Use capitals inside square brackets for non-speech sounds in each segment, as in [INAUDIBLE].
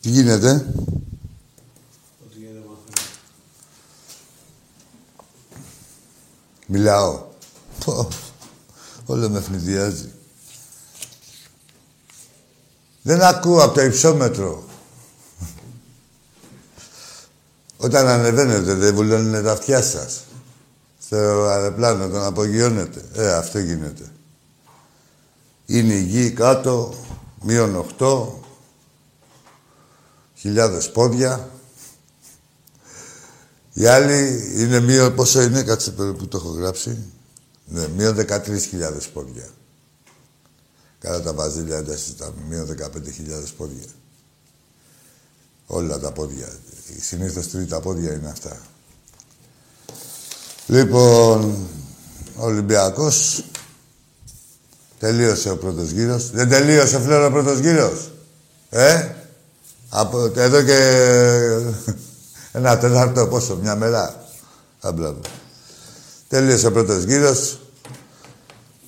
Τι γίνεται; Ό,τι γίνεται Μιλάω. Πω. Όλο με ευνηδιάζει. Δεν ακούω από το υψόμετρο. Όταν ανεβαίνετε, δεν βουλώνουν τα αυτιά σας. Στο αεροπλάνο, τον απογειώνετε. Ε, αυτό γίνεται. Είναι η γη κάτω, μείον 8, χιλιάδες πόδια. Η άλλη είναι μείον, πόσο είναι, κάτσε που το έχω γράψει. Ναι, μείον 13.000 πόδια. Κατά τα βαζίλια ένταση ήταν μείον 15.000 πόδια. Όλα τα πόδια. Συνήθως τρίτα πόδια είναι αυτά. Λοιπόν, ο Ολυμπιακός τελείωσε ο πρώτος γύρος. Δεν τελείωσε φλέον ο πρώτος γύρος. Ε, από εδώ και ένα τέταρτο πόσο, μια μέρα. Αμπλάβο. Τελείωσε ο πρώτος γύρος.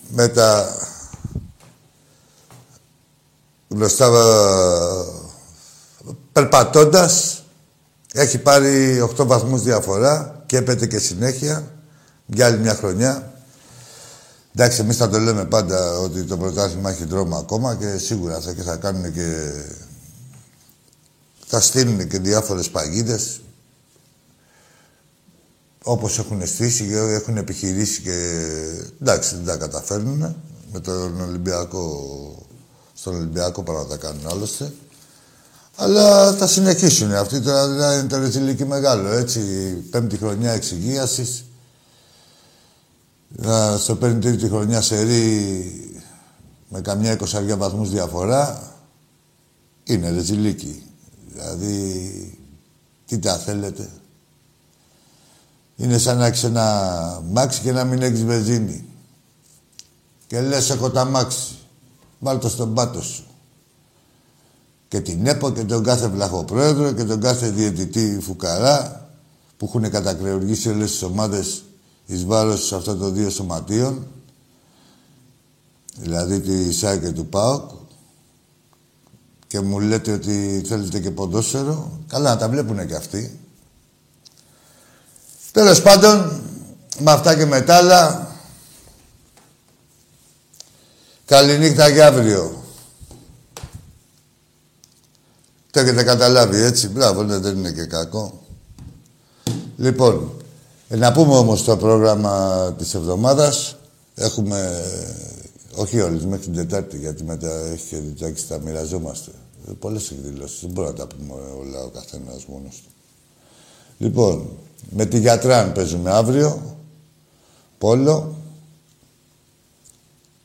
Με τα γνωστά περπατώντας έχει πάρει 8 βαθμούς διαφορά και έπεται και συνέχεια για άλλη μια χρονιά. Εντάξει, εμείς θα το λέμε πάντα ότι το πρωτάθλημα έχει δρόμο ακόμα και σίγουρα θα και θα κάνουν και... θα στείλουν και διάφορες παγίδες όπως έχουν στήσει και έχουν επιχειρήσει και εντάξει δεν τα καταφέρνουν με τον Ολυμπιακό στον Ολυμπιακό παρά τα κάνουν άλλωστε. Αλλά θα συνεχίσουν. Αυτή τώρα δηλαδή είναι το ρεζιλίκι μεγάλο, έτσι. Πέμπτη χρονιά εξυγίασης. Στο παίρνει τρίτη χρονιά σε ρί με καμιά εικοσαριά βαθμούς διαφορά. Είναι ρεζιλίκι. Δηλαδή, τι τα θέλετε. Είναι σαν να έχεις ένα μάξι και να μην έχεις βενζίνη. Και λες, έχω τα μάξι. Βάλ' στον πάτο σου και την ΕΠΟ και τον κάθε βλαχοπρόεδρο και τον κάθε διαιτητή φουκαρά που έχουν κατακρεουργήσει όλες τις ομάδες εις βάρος αυτών των δύο σωματείων δηλαδή τη ΣΑΕ και του ΠΑΟΚ και μου λέτε ότι θέλετε και ποδόσφαιρο καλά να τα βλέπουν και αυτοί Τέλος πάντων με αυτά και με άλλα καληνύχτα για αύριο Το έχετε καταλάβει έτσι; Μπράβο, ναι, δεν είναι και κακό. Λοιπόν, ε, να πούμε όμως το πρόγραμμα της εβδομάδας. Έχουμε, όχι όλες, μέχρι την Τετάρτη, γιατί μετά έχει και διτάκι τα μοιραζόμαστε. Ε, πολλές εκδηλώσεις. Δεν μπορούμε να τα πούμε όλα ο καθένας μόνος του. Λοιπόν, με τη Γιατράν παίζουμε αύριο. Πόλο.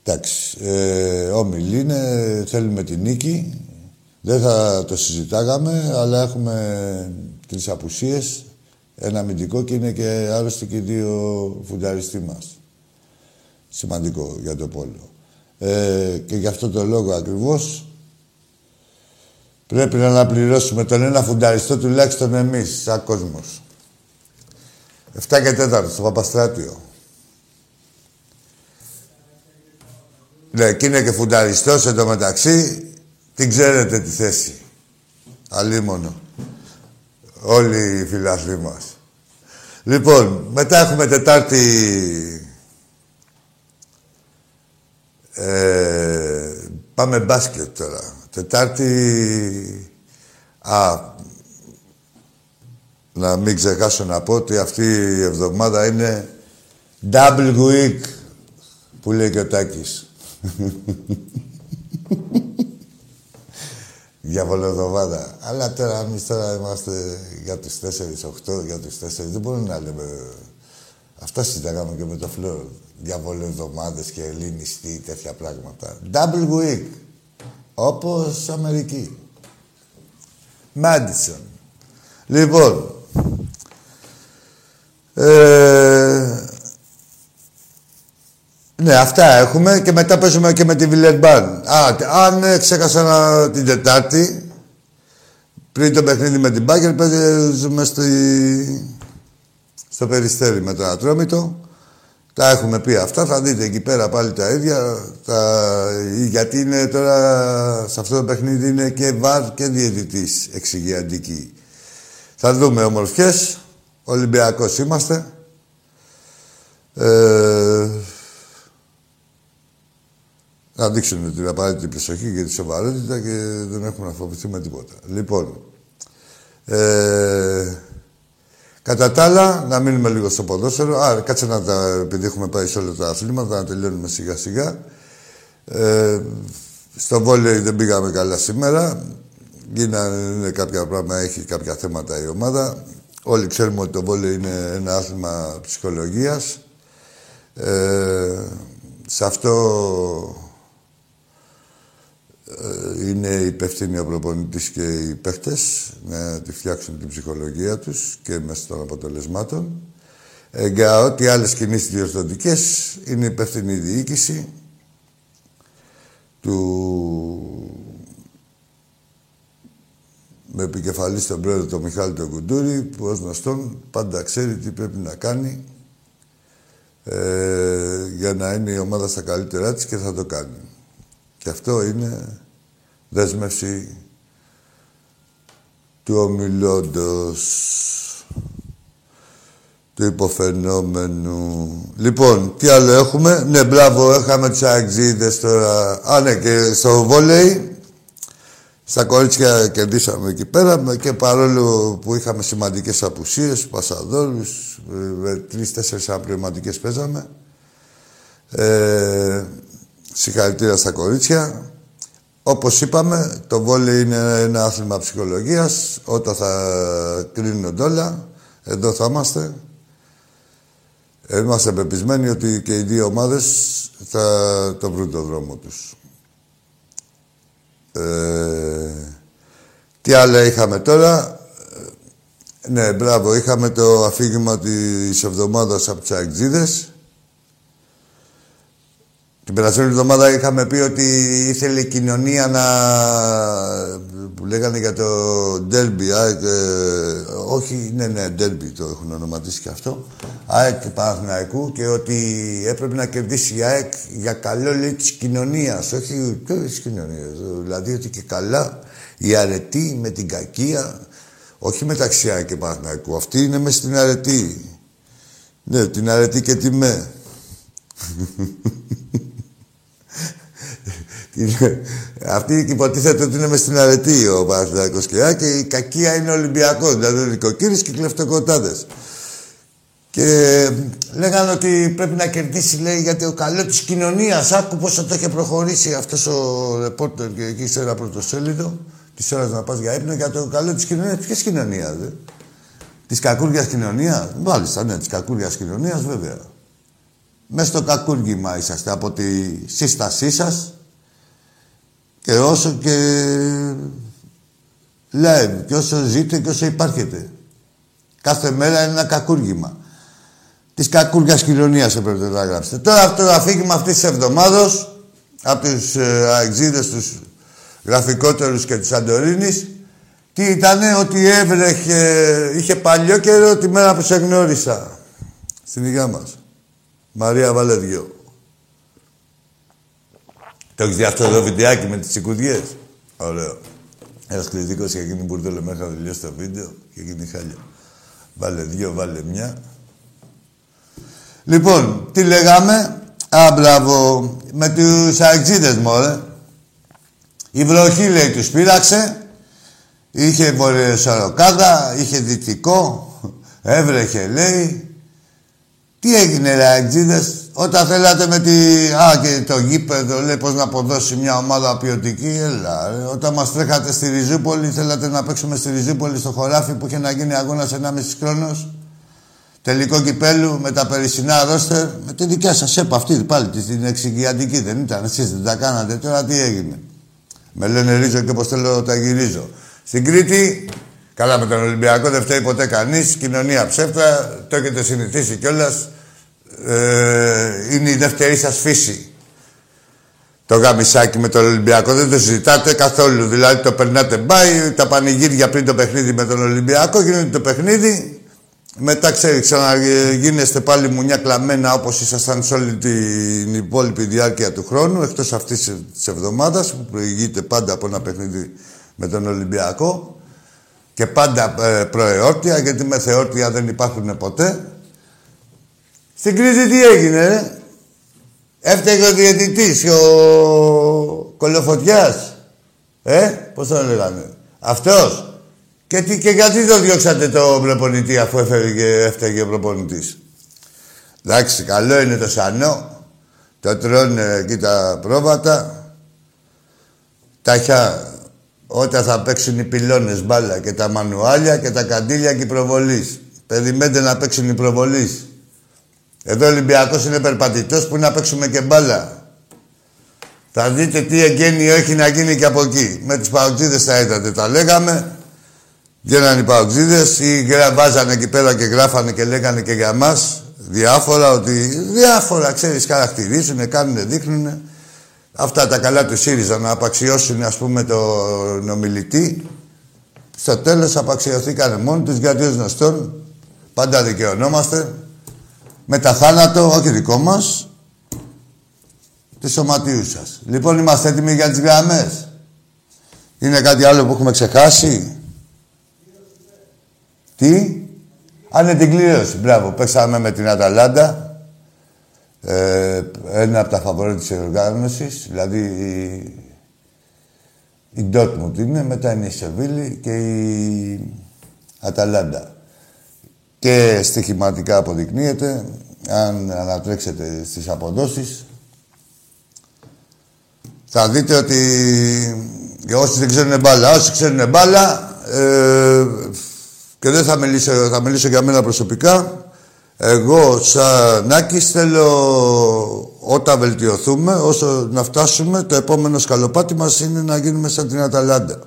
Εντάξει. Ε, όμιλη είναι, θέλουμε την νίκη. Δεν θα το συζητάγαμε, αλλά έχουμε τρεις απουσίες. Ένα αμυντικό και είναι και άρρωστοι και δύο φουνταριστοί μας. Σημαντικό για το πόλο. Ε, και γι' αυτό το λόγο ακριβώς πρέπει να αναπληρώσουμε τον ένα φουνταριστό τουλάχιστον εμείς, σαν κόσμος. 7 και 4 στο Παπαστράτιο. Ναι, και είναι και φουνταριστός εντωμεταξύ την ξέρετε τη θέση. Αλίμονο. Όλοι οι φιλάθλοι μας. Λοιπόν, μετά έχουμε Τετάρτη... Ε, πάμε μπάσκετ τώρα. Τετάρτη... Α, να μην ξεχάσω να πω ότι αυτή η εβδομάδα είναι double week που λέει και ο Τάκης. [LAUGHS] διαβολοδοβάδα. Αλλά τώρα εμείς τώρα είμαστε για του 4-8, για του 4. Δεν μπορούμε να λέμε. Αυτά συζητάγαμε και με το φλόρ. Διαβολοδομάδες και ελληνιστή, τέτοια πράγματα. Double week. Όπως Αμερική. Μάντισον. Λοιπόν. Ε, ναι, αυτά έχουμε και μετά παίζουμε και με τη Βιλερμπάν. Α, αν ναι, ξέχασα να, την Τετάρτη, πριν το παιχνίδι με την Μπάγκερ, παίζουμε στη... στο Περιστέρι με τον Ατρόμητο Τα έχουμε πει αυτά, θα δείτε εκεί πέρα πάλι τα ίδια. Τα... Γιατί είναι τώρα, σε αυτό το παιχνίδι είναι και βαρ και διαιτητής εξηγιαντική. Θα δούμε ομορφιές. Ολυμπιακός είμαστε. Ε, να δείξουν την απαραίτητη προσοχή και τη σοβαρότητα και δεν έχουμε να φοβηθούμε τίποτα. Λοιπόν, ε, κατά τα άλλα, να μείνουμε λίγο στο ποδόσφαιρο. Α, κάτσε να τα, επειδή έχουμε πάει σε όλα τα αθλήματα, να τελειώνουμε σιγά σιγά. Ε, στο βόλεϊ δεν πήγαμε καλά σήμερα. Γίνανε κάποια πράγματα, έχει κάποια θέματα η ομάδα. Όλοι ξέρουμε ότι το βόλεϊ είναι ένα άθλημα ψυχολογίας. Ε, σε αυτό ε, είναι υπεύθυνοι ο προπονητής και οι παίχτες να τη φτιάξουν την ψυχολογία τους και μέσα των αποτελεσμάτων. Ε, για ό,τι άλλες κινήσεις διορθωτικές είναι υπεύθυνη η διοίκηση του με επικεφαλής στον πρόεδρο τον Μιχάλη τον Κουντούρη που ως γνωστόν πάντα ξέρει τι πρέπει να κάνει ε, για να είναι η ομάδα στα καλύτερά της και θα το κάνει. Και αυτό είναι δέσμευση του ομιλώντος του υποφαινόμενου. Λοιπόν, τι άλλο έχουμε; Ναι, μπράβο, έχαμε τις αγγζίδες τώρα. Α, ναι, και στο βόλεϊ, στα κορίτσια κερδίσαμε εκεί πέρα και παρόλο που είχαμε σημαντικές απουσίες, πασαδόρους, με τρεις-τέσσερις απληρωματικές παίζαμε. Ε, συγχαρητήρια στα κορίτσια. Όπως είπαμε, το βόλεϊ είναι ένα άθλημα ψυχολογίας. Όταν θα κρίνουν όλα, εδώ θα είμαστε. Είμαστε πεπισμένοι ότι και οι δύο ομάδες θα το βρουν το δρόμο τους. Ε, τι άλλο είχαμε τώρα; Ναι, μπράβο. Είχαμε το αφήγημα της εβδομάδας από τις Αγτζίδες. Την περασμένη εβδομάδα είχαμε πει ότι ήθελε η κοινωνία να... που λέγανε για το ντέρμπι, ΑΕΚ, ε, όχι, ναι, ναι, ντέρμπι το έχουν ονοματίσει και αυτό, ΑΕΚ και Παναθηναϊκού και ότι έπρεπε να κερδίσει η ΑΕΚ για καλό λέει της κοινωνίας, όχι της κοινωνίας, δηλαδή ότι και καλά η αρετή με την κακία, όχι μεταξύ ΑΕΚ και Παναθηναϊκού, αυτή είναι μες στην αρετή. Ναι, την αρετή και τη με. [LAUGHS] Αυτή υποτίθεται ότι είναι μες στην αρετή ο Παναθηναϊκός και, και η κακία είναι Ολυμπιακός, δηλαδή νοικοκύρες και κλεφτοκοτάδες. Και λέγανε ότι πρέπει να κερδίσει, λέει, γιατί ο καλό της κοινωνίας. Άκου πόσο το είχε προχωρήσει αυτός ο ρεπόρτερ και εκεί σε ένα πρωτοσέλιδο. Της ώρα να πας για ύπνο για το καλό της κοινωνίας. Ποια κοινωνίας, δε; Της κακούργιας κοινωνίας; Μάλιστα, ναι, της κακούργιας κοινωνίας, βέβαια. Μέσα στο κακούργημα είσαστε από τη σύστασή σας και όσο και live και όσο ζείτε και όσο υπάρχετε. Κάθε μέρα είναι ένα κακούργημα. Της κακούργιας κοινωνίας έπρεπε να γράψετε. Τώρα αυτό το αφήγημα αυτής της εβδομάδα από του ε, αεξίδες τους γραφικότερους και της Σαντορίνη, τι ήτανε ότι έβρεχε, είχε παλιό καιρό τη μέρα που σε γνώρισα. Στην υγειά μας. Μαρία Βαλεδιό. Το έχεις δει αυτό το βιντεάκι με τις τσικουδιές. Ωραίο. Ένας κλειδίκος και γίνει μπουρδέλο μέχρι να τελειώσει το βίντεο και γίνει χάλια. Βάλε δύο, βάλε μια. Λοιπόν, τι λέγαμε; Α, μπράβο. Με τους αεξίδες, μωρέ. Η βροχή, λέει, τους πείραξε. Είχε βορειοσαροκάδα, είχε δυτικό. Έβρεχε, λέει. Τι έγινε, ρε αεξίδες; Όταν θέλατε με τη... Α, και το γήπεδο, λέει, πώς να αποδώσει μια ομάδα ποιοτική, έλα. Ρε. Όταν μας τρέχατε στη Ριζούπολη, θέλατε να παίξουμε στη Ριζούπολη στο χωράφι που είχε να γίνει αγώνας 1,5 χρόνος. Τελικό κυπέλου με τα περισσινά ρόστερ, με τη δικιά σας έπα αυτή πάλι, την εξηγιαντική δεν ήταν, εσείς δεν τα κάνατε, τώρα τι έγινε; Με λένε ρίζο και όπως θέλω τα γυρίζω. Στην Κρήτη, καλά με τον Ολυμπιακό δεν φταίει ποτέ κανείς, κοινωνία ψεύτα, το έχετε συνηθίσει κιόλας ε, είναι η δεύτερη σας φύση. Το γαμισάκι με τον Ολυμπιακό δεν το συζητάτε καθόλου. Δηλαδή το περνάτε μπάι, τα πανηγύρια πριν το παιχνίδι με τον Ολυμπιακό, γίνεται το παιχνίδι. Μετά, ξέρει, ξαναγίνεστε πάλι μουνιά κλαμμένα όπως ήσασταν σε όλη την υπόλοιπη διάρκεια του χρόνου, εκτός αυτής της εβδομάδας που προηγείται πάντα από ένα παιχνίδι με τον Ολυμπιακό και πάντα ε, προεόρτια, γιατί με θεόρτια δεν υπάρχουν ποτέ. Στην Κρήτη τι έγινε, ρε. Έφταιγε ο διαιτητής, ο Κολοφωτιάς. Ε, πώς τον λέγανε; Αυτός. Και, τι, και γιατί το διώξατε το προπονητή αφού έφερε και έφταιγε ο προπονητής; Εντάξει, καλό είναι το σανό. Το τρώνε εκεί τα πρόβατα. Ταχιά, όταν θα παίξουν οι πυλώνες μπάλα και τα μανουάλια και τα καντήλια και οι προβολείς. Περιμένετε να παίξουν οι προβολείς. Εδώ ο Ολυμπιακός είναι περπατητός που να παίξουμε και μπάλα. Θα δείτε τι εγγένειο έχει να γίνει και από εκεί. Με τους παουτζίδες θα είδατε, τα λέγαμε. Βγαίνανε οι παουτζίδες ή βάζανε εκεί πέρα και γράφανε και λέγανε και για μας διάφορα ότι διάφορα, ξέρεις, χαρακτηρίζουν, κάνουν, δείχνουν. Αυτά τα καλά του ΣΥΡΙΖΑ να απαξιώσουν, ας πούμε, τον ομιλητή. Στο τέλος απαξιωθήκανε μόνοι τους γιατί ως γνωστόν πάντα δικαιωνόμαστε με τα θάνατο, όχι δικό μας, του σωματίου σας. Λοιπόν, είμαστε έτοιμοι για τις γραμμές. Είναι κάτι άλλο που έχουμε ξεχάσει; Τι; Αν είναι την κλήρωση. Μπράβο. Παίξαμε με την Αταλάντα. Ε, ένα από τα φαβορή της οργάνωσης. Δηλαδή η, η Ντότμουντ είναι, μετά είναι η Σεβίλη και η Αταλάντα και στοιχηματικά αποδεικνύεται, αν ανατρέξετε στις αποδόσεις, θα δείτε ότι για όσοι δεν ξέρουν μπάλα, όσοι ξέρουν μπάλα, ε, και δεν θα μιλήσω, θα μιλήσω για μένα προσωπικά, εγώ σαν Νάκης θέλω όταν βελτιωθούμε, όσο να φτάσουμε, το επόμενο σκαλοπάτι μας είναι να γίνουμε σαν την Αταλάντα.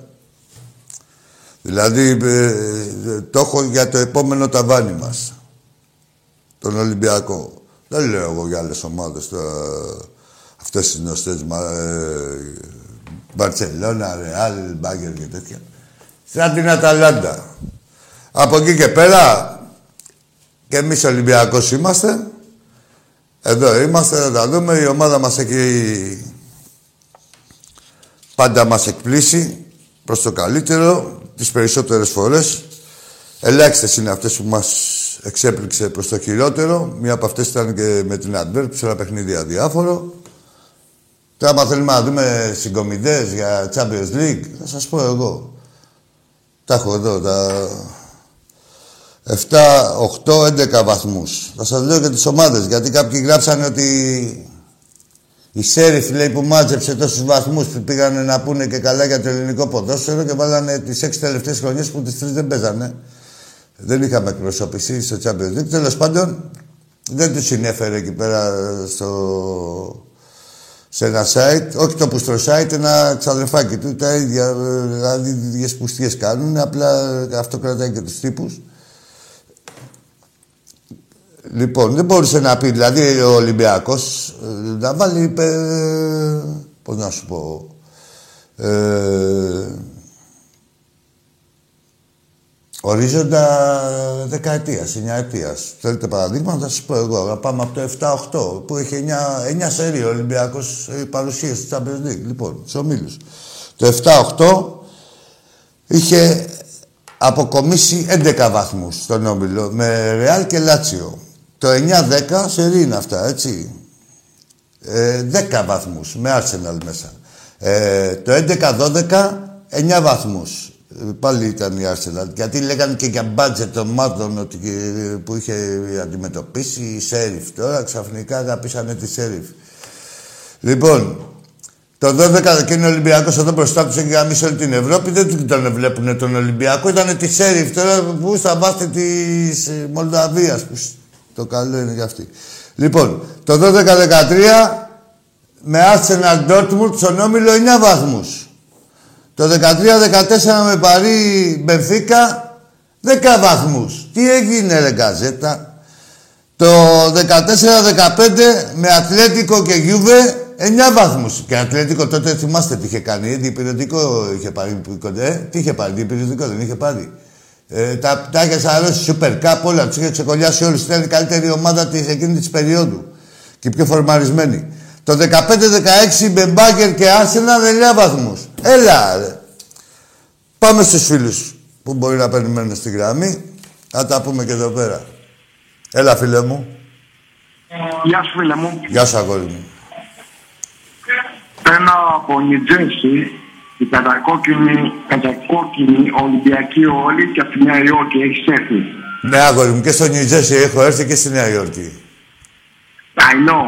Δηλαδή, ε, το έχω για το επόμενο ταβάνι μας. Τον Ολυμπιακό. Δεν λέω εγώ για άλλες ομάδες τώρα. Αυτές τις γνωστές, ε, Μπαρτσελώνα, Ρεάλ, Μπάγκερ και τέτοια. Σαν την Αταλάντα. Από εκεί και πέρα, και εμείς Ολυμπιακός είμαστε. Εδώ είμαστε, θα τα δούμε. Η ομάδα μας έχει πάντα μας εκπλήσει προς το καλύτερο τις περισσότερες φορές. Ελάχιστες είναι αυτές που μας εξέπληξε προς το χειρότερο. Μία από αυτές ήταν και με την Adverb, σε ένα παιχνίδι αδιάφορο. Τώρα, άμα θέλουμε να δούμε συγκομιδές για Champions League, θα σας πω εγώ. Τα έχω εδώ, τα 7, 8, 11 βαθμούς. Θα σας λέω και τις ομάδες, γιατί κάποιοι γράψανε ότι η Σέριφ λέει που μάζεψε τόσους βαθμούς που πήγαν να πούνε και καλά για το ελληνικό ποδόσφαιρο και βάλανε τις έξι τελευταίες χρονιές που τις τρεις δεν παίζανε. Δεν είχαμε εκπροσωπηθεί στο Champions League. Τέλος πάντων, δεν τους συνέφερε εκεί πέρα στο... σε ένα site, όχι το πουστρο site, ένα ξαδερφάκι του. Τα ίδια, δηλαδή, ίδιες πουστιές κάνουν. Απλά αυτό κρατάει και τους τύπους. Λοιπόν, δεν μπορούσε να πει, δηλαδή ο Ολυμπιακός ε, να βάλει, ε, πώς να σου πω, ε, ορίζοντα δεκαετίας, εννιαετίας. Θέλετε παραδείγματα, θα σας πω εγώ. Να πάμε από το 7-8 που είχε 9, 9 σερί ο Ολυμπιακός παρουσία στη Champions League. Λοιπόν, στου ομίλους. Το 7-8 είχε αποκομίσει 11 βαθμούς στον Όμιλο με Ρεάλ και Λάτσιο. Το 9-10 σε είναι αυτά, έτσι. Ε, 10 βαθμούς με Arsenal μέσα. Ε, το 11-12, 9 βαθμούς. Ε, πάλι ήταν η Arsenal. Γιατί λέγανε και για μπάτζετ ομάδων ότι, που είχε αντιμετωπίσει η Σέριφ. Τώρα ξαφνικά αγαπήσανε τη Σέριφ. Λοιπόν, το 12 και είναι ο Ολυμπιακός εδώ μπροστά τους έχει γραμμίσει όλη την Ευρώπη. Δεν τον βλέπουν τον Ολυμπιακό. Ήταν τη Σέριφ τώρα που στα βάθη της Μολδαβίας. Που το καλό είναι για αυτή. Λοιπόν, το 12-13 με Arsenal Dortmund στον Όμιλο 9 βαθμούς. Το 13-14 με Παρί Μπενφίκα 10 βαθμούς. Τι έγινε ρε Γκαζέτα; Το 14-15 με Ατλέτικο και Γιούβε 9 βαθμούς. Και Ατλέτικο τότε θυμάστε τι είχε κάνει. Διπηρετικό είχε πάρει. Ε, τι είχε πάρει, διπηρετικό δεν είχε πάρει. Ε, τα, τα είχε αρρώσει Super Cup, όλα τους είχε ξεκολλιάσει όλους. Ήταν η καλύτερη ομάδα της εκείνη της περίοδου. Και πιο φορμαρισμένη. Το 15-16 με μπάγκερ και άσενα δεν λέει βαθμούς. Έλα, ρε. Πάμε στους φίλους που μπορεί να περιμένουν στη γραμμή. Να τα πούμε και εδώ πέρα. Έλα, φίλε μου. Γεια σου, φίλε μου. Γεια σου, αγόρι μου. Παίρνω από Νιτζέρσι η κατακόκκινη, κατακόκκινη Ολυμπιακή όλη και από τη Νέα Υόρκη. Έχεις έρθει. Ναι, αγόρι μου, και στο Νιτζέρσι έχω έρθει και στη Νέα Υόρκη. I know.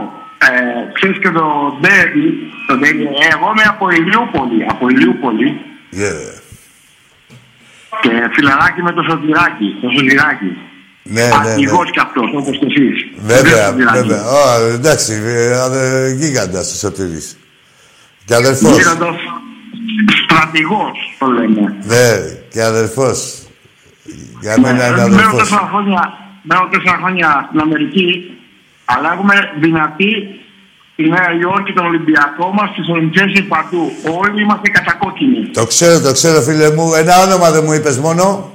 Ε, ξέρεις και το Ντέρι, το Ντέρι, εγώ είμαι από Ηλιούπολη, από Ηλιούπολη Yeah. και φιλαράκι με το Σωτηράκι, το Σωτηράκι. Ναι, ναι, ναι. Αρχηγός κι αυτός, όπως και εσείς. Βέβαια, Δεν το βέβαια. Ω, εντάξει, ε, αδε, γίγαντας ο Σωτήρης. Και αδερφός. Γίγαντος στρατηγός, το λέμε. Ναι, και αδερφός. Για μένα είναι Μένω αδερφός. τέσσερα χρόνια, μένω τέσσερα χρόνια στην Αμερική, αλλά έχουμε δυνατή στη Νέα Υόρκη τον Ολυμπιακό μας, στη Σολυμπιέση παντού. Όλοι είμαστε κατακόκκινοι. Το ξέρω, το ξέρω, φίλε μου. Ένα όνομα δεν μου είπες μόνο.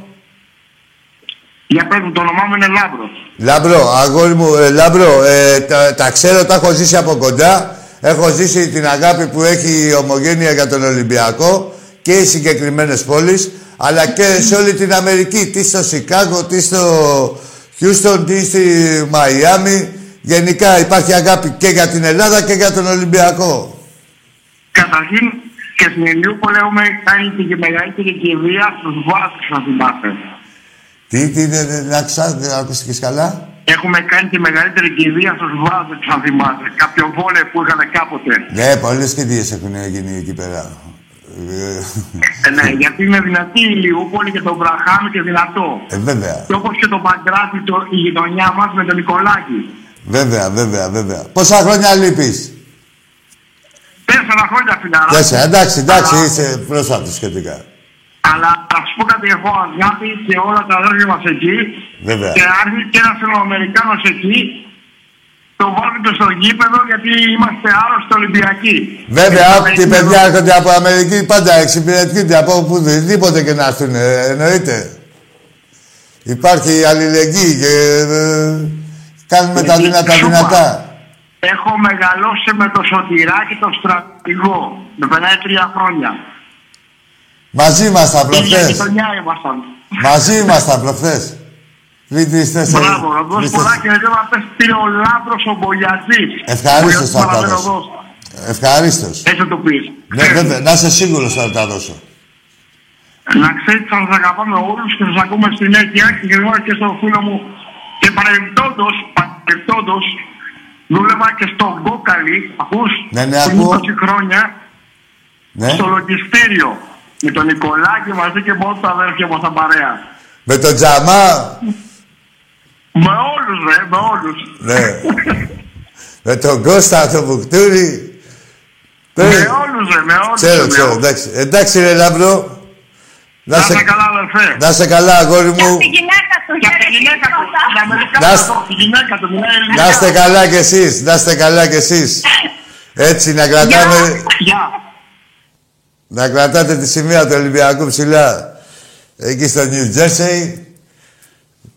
Για πες μου, το όνομά μου είναι Λάμπρος. Λάμπρο, αγόρι μου, ε, Λάμπρο, ε, τα, τα ξέρω, τα έχω ζήσει από κοντά. Έχω ζήσει την αγάπη που έχει η Ομογένεια για τον Ολυμπιακό και οι συγκεκριμένες πόλεις, αλλά και σε όλη την Αμερική. Τι στο Σικάγο, τι στο Χιούστον, τι στη Μαϊάμι. Γενικά υπάρχει αγάπη και για την Ελλάδα και για τον Ολυμπιακό. Καταρχήν και στην Ηλιούπολη έχουμε κάνει και τη μεγαλύτερη κηδεία στους βάσκου, να θυμάστε. Τι, τι, δεν δεν άκουσα, δεν ακούστηκες καλά; Έχουμε κάνει τη μεγαλύτερη κηδεία στους βάσκου, αν θυμάστε. Κάποιο βόλε που είχαν κάποτε. Ναι, πολλές κηδείες έχουν γίνει εκεί πέρα. Ε, Ε, ναι, γιατί είναι δυνατή η Ηλιούπολη και τον Βραχάμι και δυνατό. Ε, βέβαια. Και όπως και το Παγκράτη, το, η γειτονιά μας με τον Νικολάκη. Βέβαια, βέβαια, βέβαια. Πόσα χρόνια λείπεις; Τέσσερα χρόνια φιλαρά. Τέσσερα, εντάξει, εντάξει, Αλλά- είσαι πρόσφατος σχετικά. Αλλά θα σου πω κάτι εγώ, αγάπη και όλα τα αδέρφια μας εκεί. Βέβαια. Και αν έρθει και ένας Ελληνοαμερικάνο εκεί, το βάλετε στο γήπεδο γιατί είμαστε άρρωστοι Ολυμπιακοί. Βέβαια, Και όποιοι εκεί παιδιά εδώ- έρχονται από Αμερική πάντα εξυπηρετούνται από οπουδήποτε και να έρθουν, ε, εννοείται. Υπάρχει αλληλεγγύη και ε, κάνουμε τα Γιατί, δυνατά σου είπα, δυνατά. Έχω μεγαλώσει με το σωτηράκι τον στρατηγό. Με περνάει τρία χρόνια. Μαζί ήμασταν Ίδια προχθές. γειτονιά ήμασταν. Μαζί ήμασταν προχθές. Πριν τρεις τέσσερις. Μπράβο, να δώσεις τρεις, πολλά τέσσερις. και δεν μα πες πήρε ο Λάμπρος ο Μπογιατζής. Ευχαρίστως θα τα Μπογιατζής δώσω. Παραδεροδός. Ευχαρίστως. Έτσι θα το πεις. Ναι, βέβαια, να είσαι σίγουρος θα τα δώσω. Να ξέρετε, θα σας αγαπάμε όλους και θα σας ακούμε στην Νέα και γρήγορα και στο φίλο μου. Και παρεμπιπτόντως, παρεμπιπτόντως, δούλευα και στο Γκόκαλι, ακούς, Ναι, ναι, πριν ακούω. 20 χρόνια, Ναι. στο λογιστήριο. Με τον Νικολάκη μαζί και με όλα τα αδέρφια μας τα παρέα. Με τον Τζαμά. Με όλους, ρε, με όλους. Ναι. Με τον Κώστα, τον Βουκτούρη. με όλους, ρε, με όλους. Ξέρω, ρε, ξέρω, με όλους. εντάξει. Εντάξει, ρε Λάμπρο. Να Να σε, είστε καλά, αδερφέ. να σε καλά, αγόρι Και μου. από τη γυναίκα του, Για τη γυναίκα του, την Να Αμερικάνα, είστε- τη γυναίκα του, μιλάει Να ελληνικά. είστε καλά κι εσείς, να είστε καλά κι εσείς. Έτσι, να κρατάμε, Γεια. Να κρατάτε τη σημεία του Ολυμπιακού ψηλά. Εκεί στο New Jersey.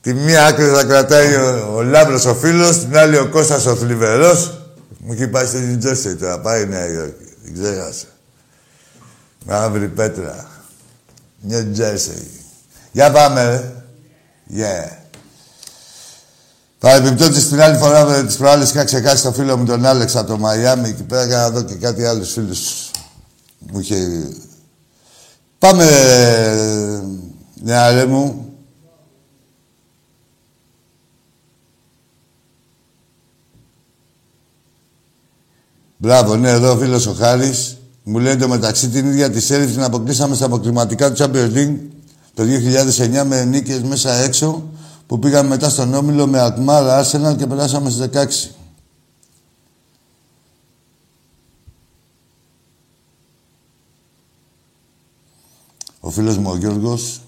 Τη μία άκρη θα κρατάει ο, ο Λάμπρος ο φίλος, την άλλη ο Κώστας ο θλιβερός. Μου έχει πάει στο New Jersey τώρα, πάει η Νέα Υόρκη. Την ξέχασα. Μαύρη πέτρα. New Jersey. Για πάμε, ρε. Yeah. Παρεμπιπτόντως την άλλη φορά με τις προάλλες είχα ξεχάσει το φίλο μου τον Άλεξ από το Μαϊάμι εκεί πέρα για να δω και κάτι άλλους φίλους μου είχε... Πάμε, ε, νεαρέ μου. Μπράβο, ναι, εδώ ο φίλος ο Χάρης. Μου λέει το μεταξύ την ίδια τη σέρβη την αποκλείσαμε στα αποκλειματικά του Champions League το 2009 με νίκες μέσα έξω που πήγαμε μετά στον Όμιλο με Αλκμάρα, Arsenal και περάσαμε στις 16. Ο φίλος μου ο Γιώργος,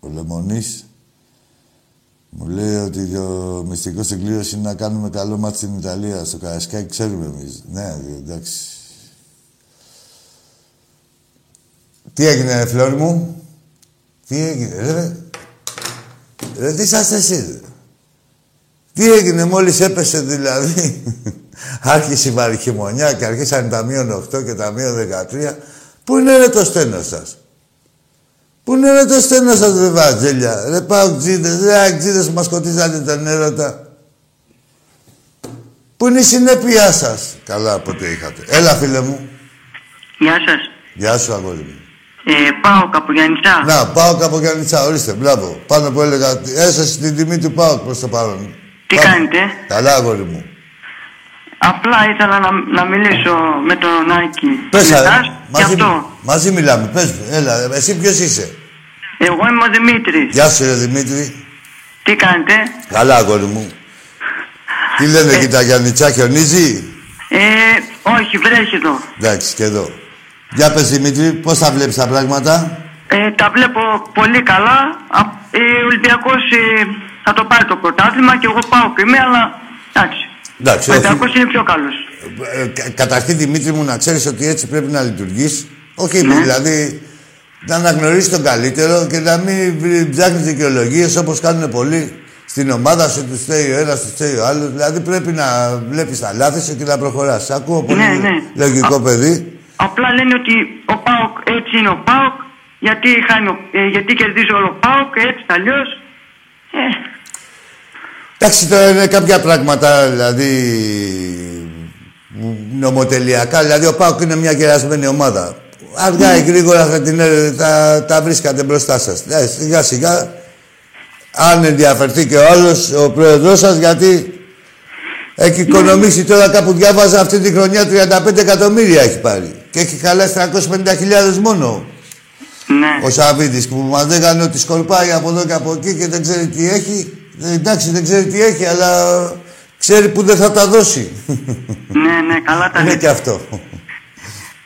ο Λεμονής, μου λέει ότι το μυστικός στην κλήρωση είναι να κάνουμε καλό μάτι στην Ιταλία. Στο Καρασκάκι ξέρουμε εμείς. Ναι, εντάξει. Τι έγινε, Φλόρι μου; Τι έγινε, ρε. Ρε, τι είσαστε εσύ, Τι έγινε μόλις έπεσε δηλαδή; [LAUGHS] Άρχισε η βαριχημονιά και αρχίσαν τα μείον 8 και τα μείον 13. Πού είναι ρε το στένος σας; Πού είναι ρε το στένος σας, ρε Βαζέλια. Ρε πάω ξύδες, ρε αξίδες μας σκοτίζατε τον έρωτα. Πού είναι η συνέπειά σας; Καλά, ποτέ είχατε. Έλα, φίλε μου. Γεια σας. Γεια σου, αγόρι μου. Ε, πάω κάπου Γιάννητσά. Να, πάω κάπου Γιάννητσά, ορίστε, μπράβο. Πάνω που έλεγα, έσαι στην τιμή του πάω προς το παρόν. Τι Πάμε. κάνετε; Καλά, αγόρι μου. Απλά ήθελα να, να μιλήσω με τον Άκη. Πες, με α, εσάς, γι' μαζί, αυτό. μαζί μιλάμε. Πες, έλα, εσύ ποιος είσαι; Εγώ είμαι ο Δημήτρης. Γεια σου, ρε Δημήτρη. Τι κάνετε; Καλά, αγόρι μου. Τι λένε εκεί τα Γιάννητσά, χιονίζει; Ε, όχι, βρέχει εδώ. Εντάξει, και εδώ. Για πες, Δημήτρη, πώς τα βλέπεις τα πράγματα; Ε, τα βλέπω πολύ καλά. Α, ε, ο Ολυμπιακός ε, θα το πάρει το πρωτάθλημα και εγώ πάω και είμαι, αλλά εντάξει. Εντάξει, Ο όχι. Ολυμπιακός είναι πιο καλός. Ε, κα- καταρχήν, Δημήτρη μου, να ξέρεις ότι έτσι πρέπει να λειτουργείς. Όχι, Ναι. δηλαδή, να αναγνωρίσεις τον καλύτερο και να μην βρει- ψάχνεις δικαιολογίες όπως κάνουν πολλοί στην ομάδα σου, τους φταίει ο ένας, τους φταίει ο άλλος. Δηλαδή, πρέπει να βλέπεις τα λάθη σου και να προχωράς. Ακούω πολύ Ναι, ναι. λογικό παιδί. Απλά λένε ότι ο ΠΑΟΚ έτσι είναι ο ΠΑΟΚ, γιατί, χάνει, ο- ε, γιατί κερδίζει όλο ο ΠΑΟΚ, έτσι αλλιώς. Ε, Εντάξει, τώρα είναι κάποια πράγματα, δηλαδή, νομοτελειακά. Δηλαδή, ο Πάοκ είναι μια κερασμένη ομάδα. Αργά ή γρήγορα θα την, ε, τα, τα βρίσκατε μπροστά σας. Ε, σιγά σιγά, αν ενδιαφερθεί και ο άλλος, ο πρόεδρος σας, γιατί έχει οικονομήσει τώρα κάπου διάβαζα αυτή τη χρονιά 35 εκατομμύρια έχει πάρει. Και έχει χαλάσει 350.000 μόνο. ναι. Ο Σαββίδης που μας λέγανε ότι σκορπάει από εδώ και από εκεί και δεν ξέρει τι έχει. Ε, εντάξει, δεν ξέρει τι έχει, αλλά ξέρει που δεν θα τα δώσει. ναι, ναι, καλά τα Είναι λέτε. και αυτό.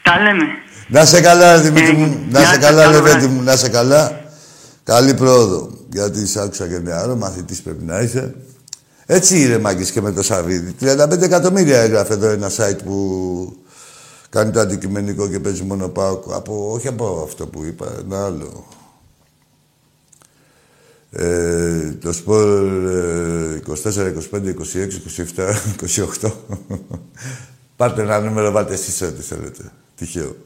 Τα λέμε. Να σε καλά, ρε Δημήτρη Ε, μου. Να γεια σε σας, καλά, καλό Λεβέντη βράδυ. μου. Να σε καλά. Καλή πρόοδο. Γιατί σ' άκουσα και νεαρό, μαθητής πρέπει να είσαι. Έτσι είναι μάγκες και με το Σαββίδη. 35 εκατομμύρια έγραφε εδώ ένα site που κάνει το αντικειμενικό και παίζει μόνο πάω από, όχι από αυτό που είπα, ένα άλλο. Ε, το σπορ ε, 24, 25, 26, 27, 28. Πάρτε ένα νούμερο, βάλτε εσείς ό,τι θέλετε. Τυχαίο.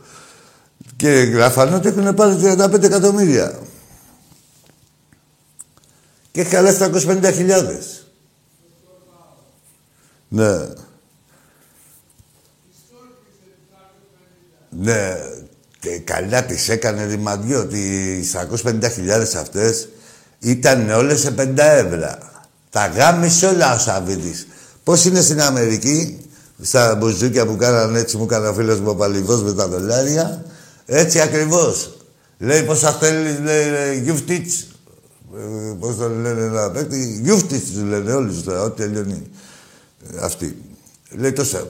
Και γράφανε ότι έχουν πάρει 35 εκατομμύρια. Και έχει χαλάσει 350.000. Ναι. Ναι. Και καλά τις έκανε ρημαδιό ότι οι 350.000 αυτές ήταν όλες σε 5 ευρώ. Τα γάμισε όλα ο Σαββίδης. Πώς είναι στην Αμερική, στα μπουζούκια που κάνανε έτσι, μου έκανε ο φίλος μου ο Παλιβός με τα δολάρια. Έτσι ακριβώς. Λέει πόσα θέλεις, λέει, λέει γιουφτίτς. Ε, Πώς το λένε ένα παίκτη, γιουφτίτς τους λένε όλοι τους τώρα, ό,τι τελειώνει ε, αυτή. Λέει τόσα.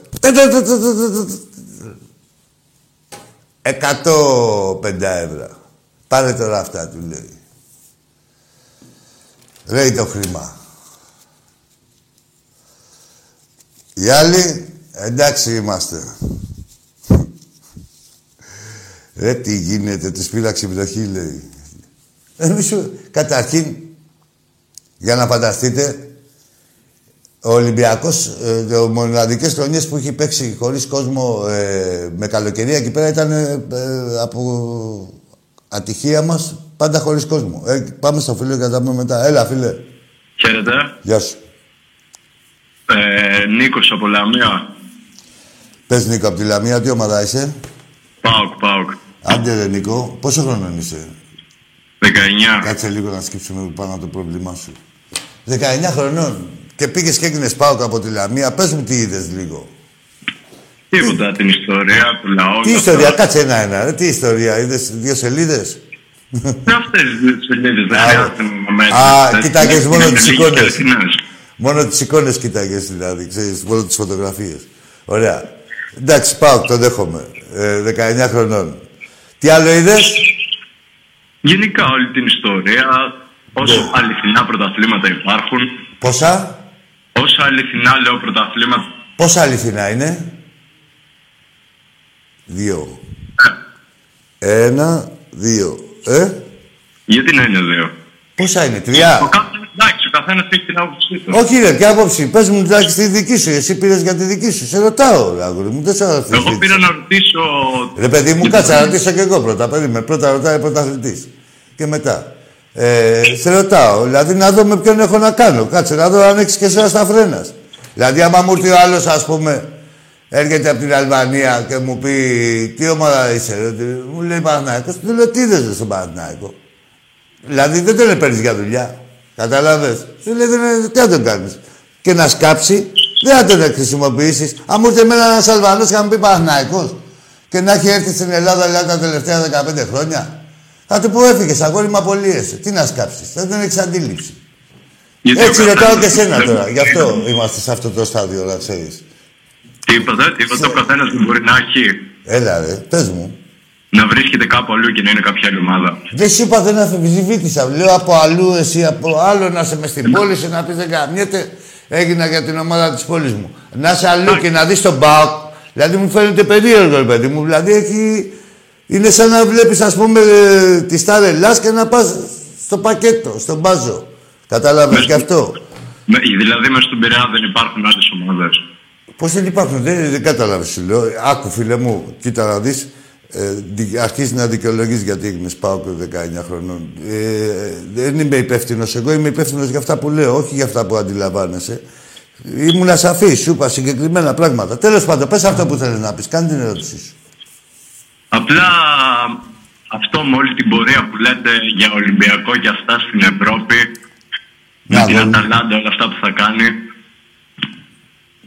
105 ευρώ. Πάρε τώρα αυτά, του λέει. Ρέει το χρήμα. Οι άλλοι, εντάξει είμαστε. Ρε τι γίνεται, τους φύλαξε η βροχή, λέει. Εμείς σου, καταρχήν, για να φανταστείτε, ο Ολυμπιακός, ε, ο μοναδικές χρονιές που έχει παίξει χωρίς κόσμο ε, με καλοκαιρία εκεί πέρα ήταν ε, ε, από ατυχία μας πάντα χωρίς κόσμο. Ε, πάμε στο φίλο και θα τα πούμε μετά. Έλα, φίλε. Χαίρετε. Γεια σου. Ε, Νίκος από Λαμία. Πες Νίκο, από τη Λαμία, τι ομάδα είσαι; Πάοκ, Πάοκ. Άντε ρε Νίκο, πόσο χρόνο είσαι; 19. Κάτσε λίγο να σκύψουμε πάνω από το πρόβλημά σου. 19 χρονών. Και πήγες και έγινε πάω από τη Λαμία. Πες μου τι είδες λίγο. Τίποτα την ιστορία του λαού. Τι ιστορία, κάτσε ένα-ένα. Ρε, τι ιστορία, είδες δύο σελίδες; Δεν αυτές τις σελίδες, δεν Α, χρειάζεται να μέτρες. α, Δεν- κοίταγες είναι μόνο τις λίγες εικόνες. και αληθινές. Μόνο τις εικόνες κοίταγες δηλαδή, ξέρεις, μόνο τις φωτογραφίες. Ωραία. Εντάξει, πάω, το δέχομαι. Ε, 19 χρονών. Τι άλλο είδες; Γενικά όλη την ιστορία, όσο Ναι. αληθινά πρωταθλήματα υπάρχουν, Πόσα; όσο αληθινά λέω πρωταθλήματα, Πόσα αληθινά είναι; Δύο. Ένα, δύο. Ε; Γιατί να είναι δύο; Πόσα είναι, τρία; Ο κάθε, εντάξει, ο καθένας έχει την άποψή του. Όχι, ρε, ποια άποψη; Πες μου τουλάχιστον τη δική σου. Εσύ πήρες για τη δική σου. Σε ρωτάω, ρε, αγόρι μου. Δεν σε ρωτάω. Εγώ πήρα να ρωτήσω. Ρε, παιδί μου, κάτσε να ρωτήσω και εγώ πρώτα. Περίμενε. Πρώτα ρωτάει πρωταθλητής. Και μετά. Ε, σε ρωτάω, δηλαδή να δω με ποιον έχω να κάνω. Κάτσε να δω αν έχεις και εσένα στα φρένα. Δηλαδή, άμα μου έρθει ο άλλος, ας πούμε, έρχεται από την Αλβανία και μου πει τι ομάδα είσαι, ρε, τι- μου λέει Παναθηναϊκός, του λέω τι είδες ρε, στον Παναθηναϊκό. Δηλαδή δεν τον παίρνει για δουλειά. Κατάλαβε. Σου λέει δεν είναι, τι να τον κάνεις. Και να σκάψει, δεν θα τον χρησιμοποιήσεις. Αν μου ήρθε εμένα ένας Αλβανός και να μου πει Παναθηναϊκός και να έχει έρθει στην Ελλάδα δηλαδή, τα τελευταία 15 χρόνια, θα του πω έφυγες, αγόρι μου απολύεσαι. Τι να σκάψεις, δεν τον έχει αντίληψη. Γιατί ο Έτσι καθένας- ρωτάω και σένα τώρα. Γι' αυτό είμαστε σε αυτό το στάδιο, να ξέρεις. Τι είπατε, τι είπατε, ο καθένας δεν μπορεί να έχει. Έλα ρε, πες μου. Να βρίσκεται κάπου αλλού και να είναι κάποια άλλη ομάδα. Δεν σου είπα, δεν αφιβητήσα. Λέω από αλλού, εσύ από άλλο να είσαι μες στην πόλη σου να πεις δεν καμιέται. Έγινα για την ομάδα της πόλης μου. Να είσαι αλλού και να δεις τον Μπάουκ. Δηλαδή μου φαίνεται περίεργο, ρε παιδί μου. Δηλαδή έχει... είναι σαν να βλέπεις, ας πούμε, ε, τη Star Ελλάς και να πας στο πακέτο, στον μπάζο. Κατάλαβε και αυτό; Με- Δηλαδή, μέσα στον Πειραιά δεν υπάρχουν άλλες ομάδες. Πώς δεν υπάρχουν, δεν, δεν κατάλαβες, σου λέω. Άκου, φίλε μου, κοίτα να δεις. Ε, δι- αρχίζεις να δικαιολογείς γιατί έγινε πάω και 19 χρονών. Ε, δεν είμαι υπεύθυνος εγώ, είμαι υπεύθυνος για αυτά που λέω, όχι για αυτά που αντιλαμβάνεσαι. Ήμουν ασαφή, σου είπα συγκεκριμένα πράγματα. Τέλος πάντων, πες αυτό που θέλεις να πεις, κάνει την ερώτησή σου. Απλά αυτό με όλη την πορεία που λέτε για Ολυμπιακό και αυτά στην Ευρώπη, Να με την δούμε. Αταλάντα, όλα αυτά που θα κάνει.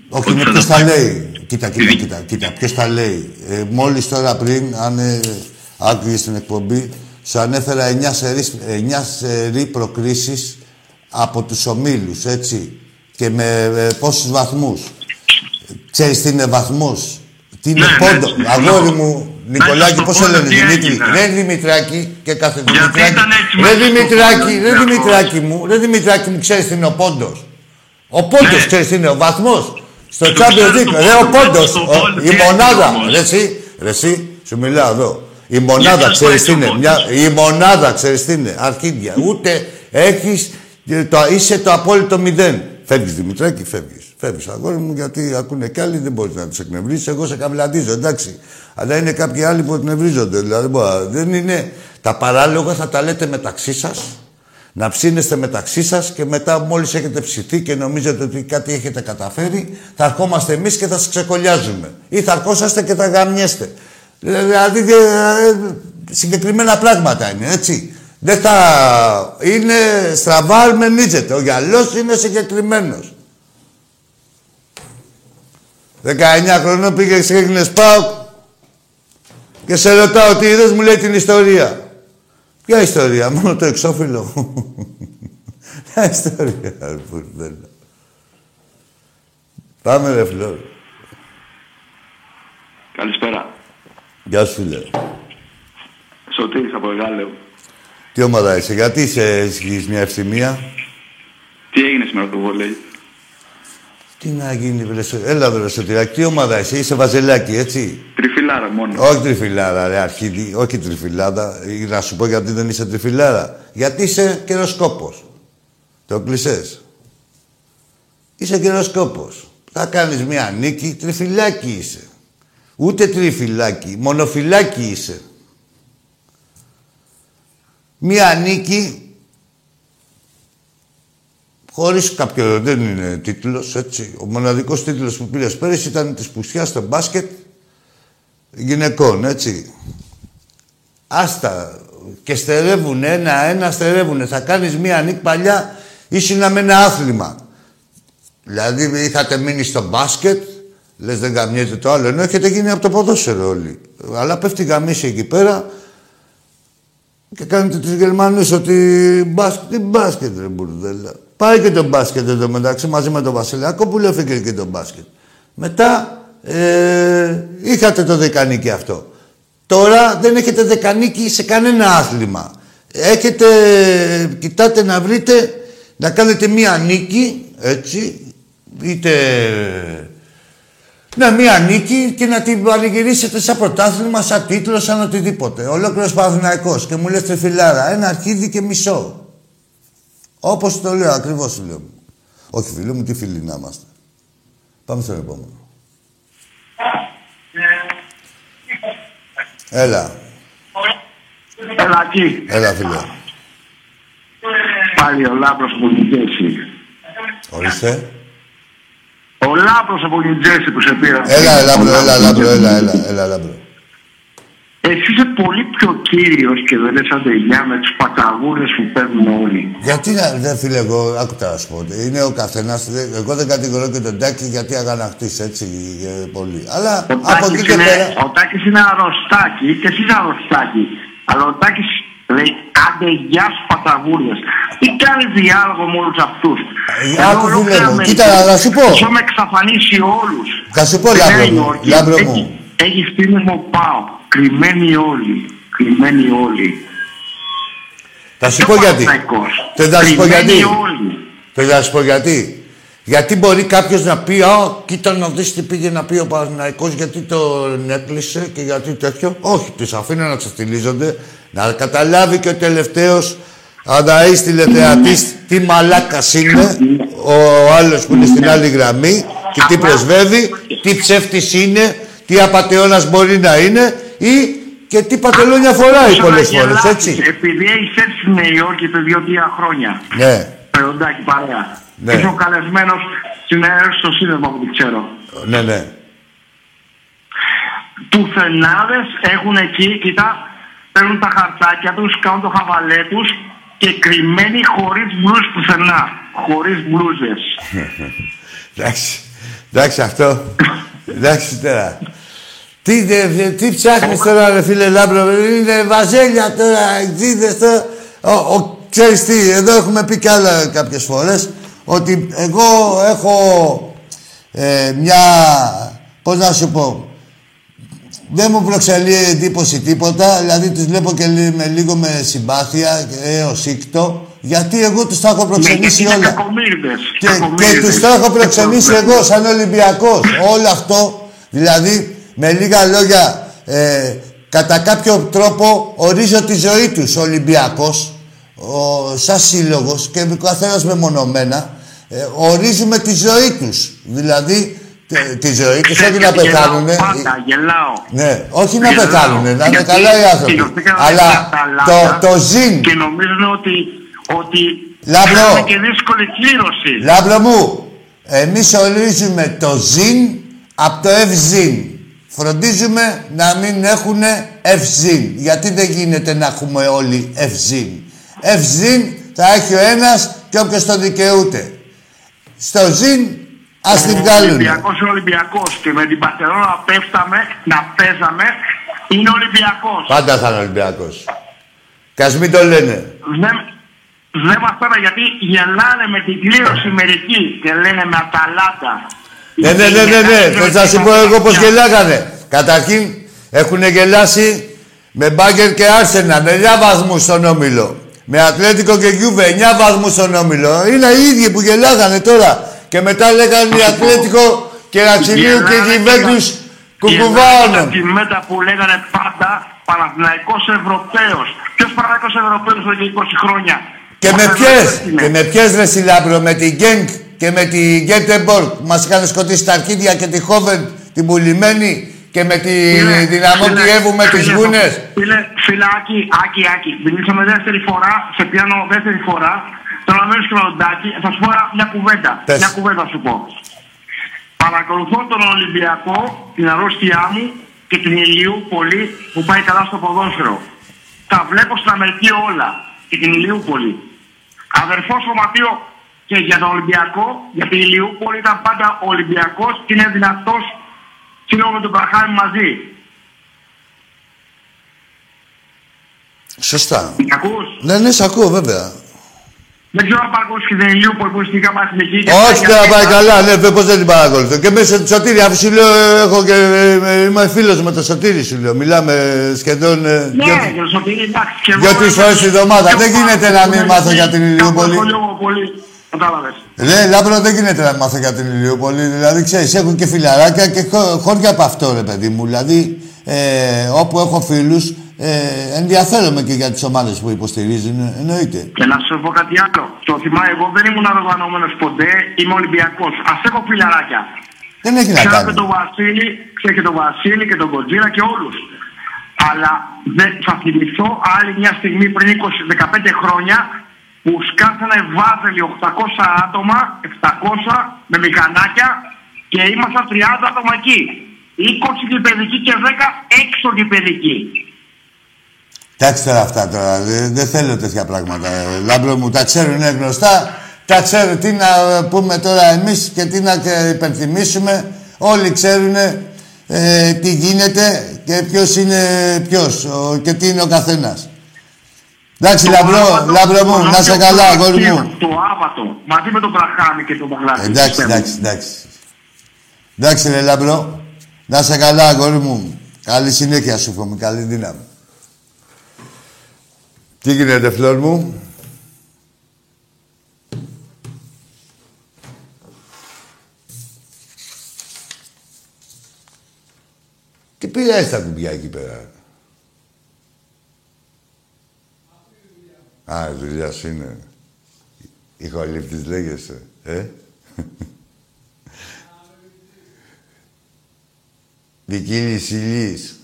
Όχι, Ότι είναι θα ποιος τα τα πάει. λέει. Κοίτα, κοίτα, κοίτα, κοίτα. Ποιος τα λέει. Ε, Μόλις τώρα πριν, αν ε, άκουγε την εκπομπή, σου ανέφερα 9 σερί, 9 σερί προκρίσεις από τους ομίλους, έτσι. Και με ε, πόσους βαθμούς. Ξέρεις τι είναι βαθμό. Τι είναι Ναι, ναι, πόντο; συμφωνώ. Αγόρι μου, Νικολάκη, στο πώς πόντο λένε, τι Δημήτρη; έγινε. Ρε Δημητράκη και κάθε Γιατί Δημητράκη. ήταν έτσι Ρε μέσα στο Δημητράκη, πόντο, ρε Ολυμπιακός. Δημητράκη μου, ρε Δημητράκη μου, ξέρεις τι είναι ο πόντος; Ο πόντος, Ναι. ξέρεις τι είναι, ο βαθμός; Στο Το Champions ξέρω League, το ρε ο πόντο, πόντο. στο πόντο, Η τι μονάδα. έγινε όμως. Ρε εσύ, ρε εσύ, σου μιλάω εδώ. Η μονάδα, σας ξέρεις πάει τι το είναι; πόντος. Μια, η μονάδα, ξέρεις τι είναι; Αρχίδια. Ούτε έχεις. Είσαι το απόλυτο μηδέn. Φεύγεις Δημητράκη, φεύγεις. Φεύγεις, αγόρι μου, γιατί ακούνε κι άλλοι, δεν μπορείς να τους εκνευρίσει. Εγώ σε καβλαντίζω, εντάξει. Αλλά είναι κάποιοι άλλοι που εκνευρίζονται. Δηλαδή, μπα, δεν είναι. Τα παράλογα θα τα λέτε μεταξύ σας; Να ψήνεστε μεταξύ σας και μετά, μόλις έχετε ψηθεί και νομίζετε ότι κάτι έχετε καταφέρει, θα ερχόμαστε εμείς και θα σας ξεκολλιάζουμε. Ή θα ερχόσαστε και θα γαμιέστε. Δηλαδή, ε, συγκεκριμένα πράγματα είναι, έτσι. Δεν θα... Είναι στραβά μενίζεται. Ο γυαλός είναι συγκεκριμένος. 19 χρονών πήγε και έγινες ΠΑΟΚ και σε ρωτάω τι είδες, μου λέει την ιστορία. Ποια ιστορία, μόνο το εξώφυλλο. Ποια ιστορία, ρε μπουρδέλο. Πάμε ρε Φλόρ. Καλησπέρα. Γεια σου φίλε. Σωτήρης από Εγάλεο. Τι ομάδα είσαι, γιατί είσαι, έχεις μια ευθυμία; Τι έγινε σήμερα το βολέι. Τι να γίνει, βρε, Σω- έλα βρε Σωτηράκη, τι ομάδα είσαι, είσαι βαζελάκι, έτσι; Τριφυλάρα μόνο. Όχι τριφυλάρα, ρε αρχίδι, όχι τριφυλάδα. Ή Να σου πω γιατί δεν είσαι τριφυλάρα. Γιατί είσαι καιροσκόπος. Το κλεισές. Είσαι καιροσκόπος. Θα κάνεις μια νίκη, τριφυλάκι είσαι. Ούτε τριφυλάκι, μονοφυλάκι είσαι. Μια νίκη χωρίς κάποιο, δεν είναι τίτλος, έτσι. Ο μοναδικός τίτλος που πήρες πέρυσι ήταν της Πουσιάς στο μπάσκετ γυναικών, έτσι. Άστα. Και στερεύουν ένα-ένα, στερεύουν. Θα κάνεις μία νίκη παλιά, ήσουν με ένα άθλημα. Δηλαδή είχατε μείνει στο μπάσκετ, λες δεν γαμιέται το άλλο, ενώ έχετε γίνει από το ποδόσφαιρο όλοι. Αλλά πέφτει γαμίση εκεί πέρα και κάνετε τους Γερμανούς ότι μπάσκετ, τι μπάσκετ ρε μπουρδέλα. Πάει και το μπάσκετ εδώ μεταξύ μαζί με τον Βασιλιακό που λέω φύγε και το μπάσκετ. Μετά ε, είχατε το δεκανίκι αυτό. Τώρα δεν έχετε δεκανίκι σε κανένα άθλημα. Έχετε, κοιτάτε να βρείτε, να κάνετε μία νίκη, έτσι, είτε Ναι, μία νίκη και να την πανηγυρίσετε σαν πρωτάθλημα, σαν τίτλο, σαν οτιδήποτε. Ολόκληρος Παναθηναϊκός και μου λες τριφυλάρα, ένα αρχίδι και μισό. Όπως το λέω, ακριβώς σου λέω. Όχι, φίλοι μου, τι φίλοι να είμαστε. Πάμε στον επόμενο. Έλα, Έλα εκεί. έλα φίλε. Πάλι ο Λάμπρος από την Τζέρσεϊ. Ορίστε. Ο Λάμπρος από την Τζέρσεϊ που σε πήρα. Έλα, Λάμπρο, έλα, Λάμπρο, έλα, έλα, έλα, Λάμπρο. Εσύ είσαι πολύ πιο κύριος και δεν λες άντε γεια με τους παταγούρες που παίρνουν όλοι. Γιατί να, δεν φίλε, εγώ, άκου τα να σου πω. Είναι ο καθένας. Εγώ δεν κατηγορώ και τον Τάκη γιατί αγανακτεί έτσι ε, πολύ. Αλλά Ο από εκεί Τάκης και είναι, πέρα. ο Τάκης είναι αρρωστάκι και εσύ είσαι αρρωστάκι. Αλλά ο Τάκης λέει άντε γεια σου παταγούρες. Τι κάνει διάλογο με όλους αυτούς. Ε, άκου, φίλε μου. Κοίτα, να σου πω. Τους έχουμε εξαφανίσει όλους. Θα σου πω, Στη Λάμπρο Νέα μου, Υόρκη Λάμπρο έχει- μου. Έχει στήμιμο πάω. Κρυμμένοι όλοι. Κρυμμένοι όλοι. Θα σου Και πω ο γιατί. Παναθηναϊκός. Δεν θα σου πω Κρυμμένοι γιατί. όλοι. Θέλω να σου πω γιατί. Γιατί μπορεί κάποιος να πει, Α, κοίτα να δεις τι πήγε να πει ο Παναθηναϊκός γιατί τον έκλεισε και γιατί τέτοιο. Όχι, τους αφήνω να ξεφτυλίζονται, να καταλάβει και ο τελευταίος Αναής τηλεθεατής τι μαλάκας είναι ο άλλος που είναι στην άλλη γραμμή και τι πρεσβεύει, τι ψεύτης είναι, τι απατεώνας μπορεί να είναι ή και τι πατελόνια φοράει Όσο πολλές να φορές, γελάσεις, έτσι. Επειδή έχει έρθει στη Νέα Υόρκη επί δύο-τρία χρόνια. Ναι, Περοντάκι παρέα. Ναι. Είσαι ο καλεσμένος στην ΑΕΡ στο σύνδεσμο που την ξέρω. ναι, ναι. Του φενάδε έχουν εκεί, κοίτα, παίρνουν τα χαρτάκια τους, κάνουν το χαβαλέ τους και κρυμμένοι χωρίς μπλουζ πουθενά. Χωρίς μπλούζες. [LAUGHS] Εντάξει, εντάξει αυτό. [LAUGHS] εντάξει τώρα. Τι, δε, δε- τι ψάχνεις τώρα ρε φίλε Λάμπρο, είναι βαζέλια τώρα, εξίδες τώρα. Ο, ο, ξέρεις τι, εδώ έχουμε πει κι άλλα κάποιες φορές, ότι εγώ έχω ε, μια, πώς να σου πω, δεν μου προξενεί εντύπωση τίποτα, δηλαδή τους βλέπω και λί- με λίγο με συμπάθεια έως οίκτο, γιατί εγώ τους τα έχω προξενήσει είναι όλα. κακομοίρηδες. Και, και τους το έχω προξενήσει εγώ σαν Ολυμπιακός. Όλο αυτό, δηλαδή, με λίγα λόγια, ε, κατά κάποιο τρόπο ορίζω τη ζωή τους ο Ολυμπιακός, ο, σαν σύλλογος και ο καθένας μεμονωμένα, ε, ορίζουμε τη ζωή τους. Δηλαδή, τε- τη ζωή τους, όχι να πεθάνουνε. Πάντα γελάω. Ναι, όχι να Γελάω. πεθάνουνε, να είναι Γιατί καλά οι άνθρωποι. κυριολεκτικά Αλλά είναι το, Αταλάντα το ζήν, Και νομίζουν ότι, ότι Λάμπρο. κάνουν και δύσκολη κλήρωση. Λάμπρο μου, εμείς ορίζουμε το ζην από το ευ ζην. Φροντίζουμε να μην έχουν ευ ζην. Γιατί δεν γίνεται να έχουμε όλοι ευ ζην. Ευ ζην θα έχει ο ένας και όποιος το δικαιούται. Στο ζην ας την Ο βγάλουν. Ολυμπιακός είναι Ολυμπιακός και με την Μπαρσελόνα να πέφταμε, να παίζαμε, είναι Ολυμπιακός. Πάντα θα είναι Ολυμπιακός. Και ας μην το λένε. Δεν, δεν μας πέρα γιατί γελάνε με την κλήρωση μερικοί και λένε με Αταλάντα. Ναι, ναι, ναι, ναι, ναι. Θες να σου πω εγώ πώς γελάγανε. Καταρχήν έχουν γελάσει με Μπάγκερ και Άρσενα με 9 βαθμούς στον Όμιλο. Με Ατλέτικο και Γιούβε 9 βαθμούς στον Όμιλο. Είναι οι ίδιοι που γελάγανε τώρα. Και μετά λέγανε η Ατλέτικο και Ρατσιλίου και η Γιβέντους κουκουβάωναν. Τη μέτα που λέγανε πάντα Παναθηναϊκός Ευρωπαίος. Ποιος Παναθηναϊκός Ευρωπαίος εδώ και 20 χρόνια; Και Ο με ποιες, Παναθηναϊκός είναι. και με ποιες ρε συ Λάμπρο, με την Γκένκ και με την Γκέτεμποργκ που μας είχαν σκοτήσει τα αρχίδια και τη Αϊντχόβεν την πουλημένη και με τη Φίλε, δυναμό φίλε, Κιέβου με τις φίλε, γούνες. Φίλε, φιλάκι, άκη, άκη. Μιλήσαμε δεύτερη φορά, σε πιάνω δεύτερη φορά. Τώρα μένω και με τον Τάκη, θα σου πω ένα- μια κουβέντα. Πες. Μια κουβέντα θα σου πω. Παρακολουθώ τον Ολυμπιακό, την αρρώστια μου και την Ηλίου πολύ που πάει καλά στο ποδόσφαιρο. Τα βλέπω στην Αμερική όλα και την Ηλιούπολη. Αδερφός σωματείο και για τον Ολυμπιακό, για την Ηλιούπολη ήταν πάντα ο Ολυμπιακός και είναι δυνατός σύλλογο με τον Πραχάμι μαζί. Σωστά. Μ' ακούς; Ναι, ναι, σ' ακούω βέβαια. Δεν ξέρω αν παρακολουθείς και την Ηλιούπολη που είναι στην Γ' Αθηνών. Όχι, δεν πάει καλά, ναι, πώς δεν την παρακολουθώ. Και μέσα στο Σωτήρι, αφού σου λέω, έχω και, ε, είμαι φίλος με το Σωτήρι, σου λέω. Μιλάμε σχεδόν. ε, Ναι, δυο- για το Σωτήρι, εντάξει. και εγώ Δυο-τρεις είμαι- φορές τη εβδομάδα. και Δεν εγώ γίνεται να μην είμαι- μάθω για την και εγώ Ηλιούπολη. ασχολούμαι πολύ. Κατάλαβες. Ναι, Λάμπρο δεν γίνεται να μάθω για την Ηλιούπολη. Δηλαδή, ξέρεις, έχουν και φιλαράκια και χω- χώρια από αυτό, ρε παιδί μου. Δηλαδή, ε, όπου έχω φίλους, ε, ενδιαφέρομαι και για τις ομάδες που υποστηρίζουν, εννοείται. Και να σου πω κάτι άλλο. Το θυμάμαι, εγώ δεν ήμουν οργανωμένος ποτέ. Είμαι Ολυμπιακός. Α έχω φιλαράκια. Δεν έχει να Ξέρω κάνει. και τον Βασίλη, ξέρω και τον Βασίλη και τον Κοντζίρα και όλους. Αλλά δεν, θα θυμηθώ άλλη μια στιγμή πριν 20-15 χρόνια που σκάσανε βάζελοι 800 άτομα, 700 με μηχανάκια και ήμασταν 30 άτομα εκεί. 20 και παιδική και 10 έξω και παιδική. Εντάξει τώρα αυτά τώρα, δεν, δεν θέλω τέτοια πράγματα. ε, Λάμπρο μου, τα ξέρουν, είναι γνωστά. Τα ξέρουν τι να πούμε τώρα εμείς και τι να ε, υπενθυμίσουμε. Όλοι ξέρουν ε, τι γίνεται και ποιος είναι ποιος ο- και τι είναι ο καθένας. Εντάξει, Το Λαμπρό, Άβατο, Λάμπρο το μου, να σε Άβατο, καλά, το αγόρι Άβατο, μου. Το Άβατο, μαζί με τον Πραχάμι και τον Παγλάτη. Εντάξει, πιστεύω. εντάξει, εντάξει. Εντάξει, ρε Λάμπρο. Να σε καλά, αγόρι μου. Καλή συνέχεια σου εύχομαι, καλή δύναμη. Τι γίνεται, Φλωρ μου; Τι πειράζει τα κουμπιά εκεί πέρα; Α, η δουλειά σου είναι. Ηχολήπτης λέγεσαι, ε; Δικήλης υλής.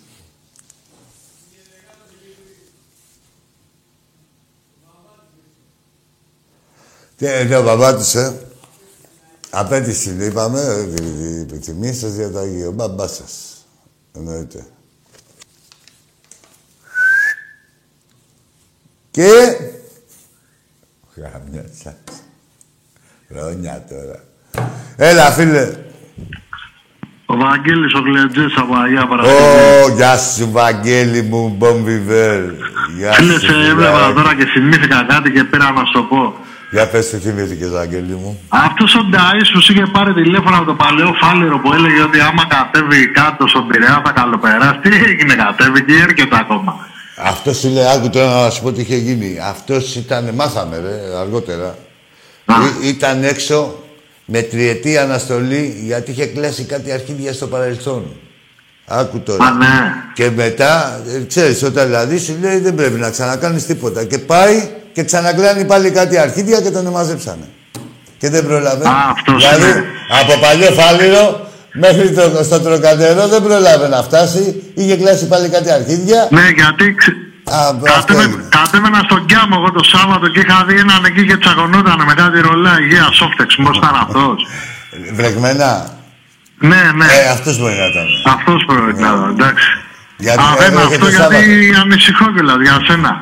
Τι είναι ο μπαμπάτης, ε. Απέτηση, είναι, είπαμε, ε, τη- τη- τη τιμή σας για το Αγίο. Μπαμπάς σας. Εννοείται. Και... Γαμιά σας. Χρόνια τώρα. Έλα, φίλε. Ο Βαγγέλης ο Γλεντζές από Αγία Παρασκευή. Ω, γεια σου, Βαγγέλη μου, Μπομπιβέρ. Γεια Φίλε, σου, σε έβλεπα φιλαράκι. τώρα και θυμήθηκα κάτι και πήρα να σου το πω. Για πες τι θυμήθηκες, Βαγγέλη μου. Αυτός ο Νταΐς που σου είχε πάρει τηλέφωνο από το παλαιό φάληρο που έλεγε ότι άμα κατέβει κάτω στον Πειραιά θα καλοπεράσει. Τι έγινε, κατέβηκε ή έρχεται ακόμα; Αυτός σου λέει, άκου τώρα να σου πω τι είχε γίνει. Αυτός ήταν, μάθαμε ρε, αργότερα. Α. Ή- ήταν έξω με τριετή αναστολή γιατί είχε κλάσει κάτι αρχίδια στο παρελθόν. Άκου τώρα. Α, ναι. Και μετά, ε, ξέρεις, όταν δηλαδή σου λέει δεν πρέπει να ξανακάνεις τίποτα. Και πάει και ξανακλάνει πάλι κάτι αρχίδια και τον μαζέψανε. Και δεν πρόλαβε. Α, αυτός δηλαδή, είναι. από παλιό φάληρο μέχρι το, στο τροκαντερό δεν πρόλαβε να φτάσει. Είχε κλάσει πάλι κάτι αρχίδια. Ναι, γιατί ξε... Α, αυτό Κατέβαι- είναι. κατέβαινα στον Κιάμο εγώ το Σάββατο και είχα δει έναν εκεί και τσακωνόταν με κάτι ρολά υγεία σόφτεξ. Πώς ήταν αυτός. Βρεγμένα. ναι, ναι. Ε, αυτός μπορεί να ήταν. Αυτός πρέπει να είναι, εντάξει. Γιατί Α, δεν έρχεται αυτό Σάββατο. γιατί ανησυχώ κιόλας για σένα.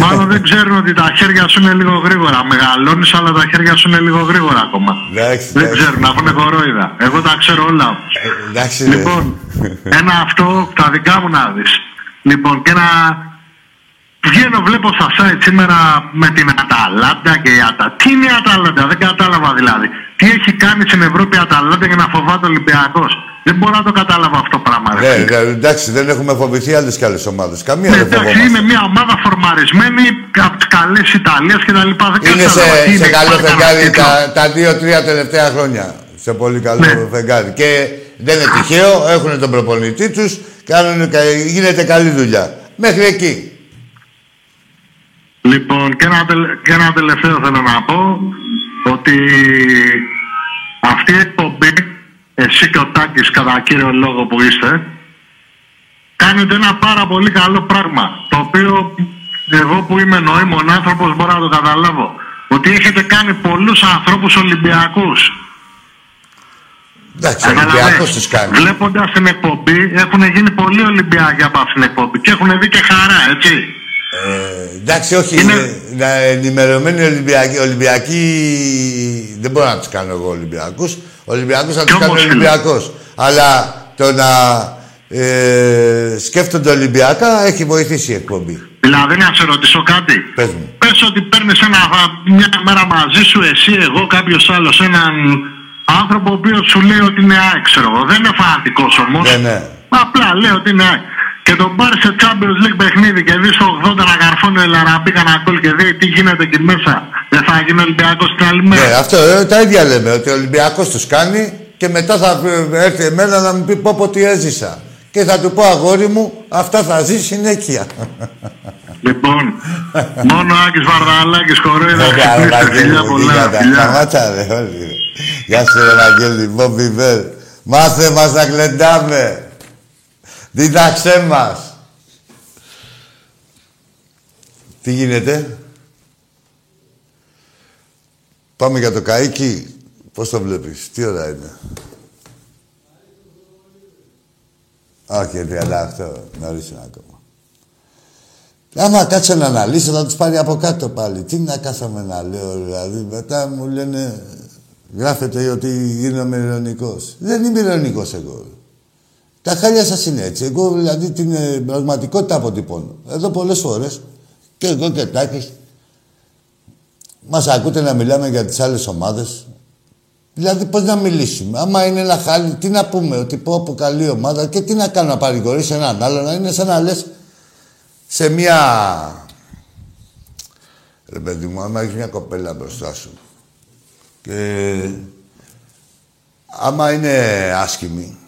Μάλλον δεν ξέρουν ότι τα χέρια σου είναι λίγο γρήγορα. Μεγαλώνεις αλλά τα χέρια σου είναι λίγο γρήγορα ακόμα. Εντάξει, Δεν εντάξει. ξέρουν, αφού είναι κορόιδα. Εγώ τα ξέρω όλα. Ε, εντάξει, ρε. Λοιπόν, ένα αυτό, τα δικά μου να δεις. Λοιπόν, και ένα... Βγαίνω, βλέπω στα site σήμερα με την Αταλάντα και η Ατα... Τι είναι η Αταλάντα, δεν κατάλαβα δηλαδή. Τι έχει κάνει στην Ευρώπη η Αταλάντα για να φοβάται ο Ολυμπιακός; Δεν μπορώ να το κατάλαβα αυτό το πράγμα. ρε. Ναι, ναι, εντάξει, δεν έχουμε φοβηθεί άλλες και άλλες ομάδες. Καμία Ναι, δεν εντάξει, φοβόμαστε. είναι μια ομάδα φορμαρισμένη από τις καλές Ιταλίε και τα λοιπά. Δεν Είναι κατάλαβα τι σε, σε είναι, καλό υπάρχει κανένα φεγγάρι τίτλο. τα, τα δύο-τρία τελευταία χρόνια. Σε πολύ καλό Ναι. φεγγάρι. Και δεν είναι τυχαίο, έχουν τον προπονητή τους, γίνεται καλή δουλειά. Μέχρι εκεί. Λοιπόν, και ένα, τελε- και ένα τελευταίο θέλω να πω ότι αυτή η εκπομπή, εσύ και ο Τάκης κατά κύριο λόγο που είστε, κάνετε ένα πάρα πολύ καλό πράγμα, το οποίο εγώ που είμαι νοήμων άνθρωπος μπορώ να το καταλάβω. Ότι έχετε κάνει πολλούς ανθρώπους Ολυμπιακούς. Εντάξει, ο Ολυμπιακός τους κάνει. Βλέποντας την εκπομπή, έχουν γίνει πολλοί Ολυμπιακοί από αυτήν την εκπομπή και έχουν δει και χαρά, έτσι. Ε, εντάξει, όχι. Είναι- Είναι... Να, ενημερωμένοι Ολυμπιακοί, Ολυμπιακοί. Δεν μπορώ να τους κάνω εγώ Ολυμπιακούς. Ολυμπιακούς θα Κι τους κάνω όμως, φίλε. Ολυμπιακός. Αλλά το να ε, σκέφτονται Ολυμπιακά έχει βοηθήσει η εκπομπή. Δηλαδή, να σε ρωτήσω κάτι. Πες μου. Πες ότι παίρνεις μια μέρα μαζί σου, εσύ, εγώ, κάποιος άλλος, έναν άνθρωπο ο οποίος σου λέει ότι είναι ΑΕΚ, ξέρω εγώ. Δεν είναι φανατικός όμως. Ναι, ναι. Απλά λέει ότι είναι ΑΕΚ. Και τον πάρει σε Champions League παιχνίδι και δεις το 80 να καρφώνει ο Ελαραμπή κανένα γκολ και δει τι γίνεται εκεί μέσα, δεν θα γίνει Ολυμπιακός την άλλη μέρα. Ναι, αυτό ε, τα ίδια λέμε. Ότι ο Ολυμπιακός τους κάνει και μετά θα ε, έρθει εμένα να μου πει πω, πω τι έζησα. Και θα του πω αγόρι μου, αυτά θα ζεις συνέχεια. [LAUGHS] Λοιπόν, μόνο Άκης Βαρδαλάκης χορεύει. Βέβαια, Ευαγγέλη Φιλιά μου, τι πολλά, κάτα. φιλιά. Σταμάτα, ρε, όλοι. ρε. Γεια σου, ρε, Ευαγγέλη, Μπόμπι Βέρ. Μάθε μας να κλεντάμε. Δίδαξέ μας. Τι γίνεται; Πάμε για το καΐκι. Πώς το βλέπεις, τι ώρα είναι. Όχι, 38, νωρίς είναι ακόμα. Άμα κάτσω να αναλύσω, θα τους πάρει από κάτω πάλι. Τι να κάθομαι να λέω, δηλαδή. Μετά μου λένε, γράφετε ότι γίνομαι ειρωνικός. Δεν είμαι ειρωνικός εγώ. Τα χάλια σας είναι έτσι. Εγώ, δηλαδή, την ε, πραγματικότητα αποτυπώνω. Εδώ πολλές φορές, και εγώ και Τάκης, μας ακούτε να μιλάμε για τις άλλες ομάδες. Δηλαδή, πώς να μιλήσουμε. Άμα είναι ένα χάλι, τι να πούμε, ότι πω από καλή ομάδα και τι να κάνω να παρηγορήσω έναν άλλο, να είναι σαν να λες σε μια... Ρε παιδί μου, άμα έχεις μια κοπέλα μπροστά σου και άμα είναι άσχημη,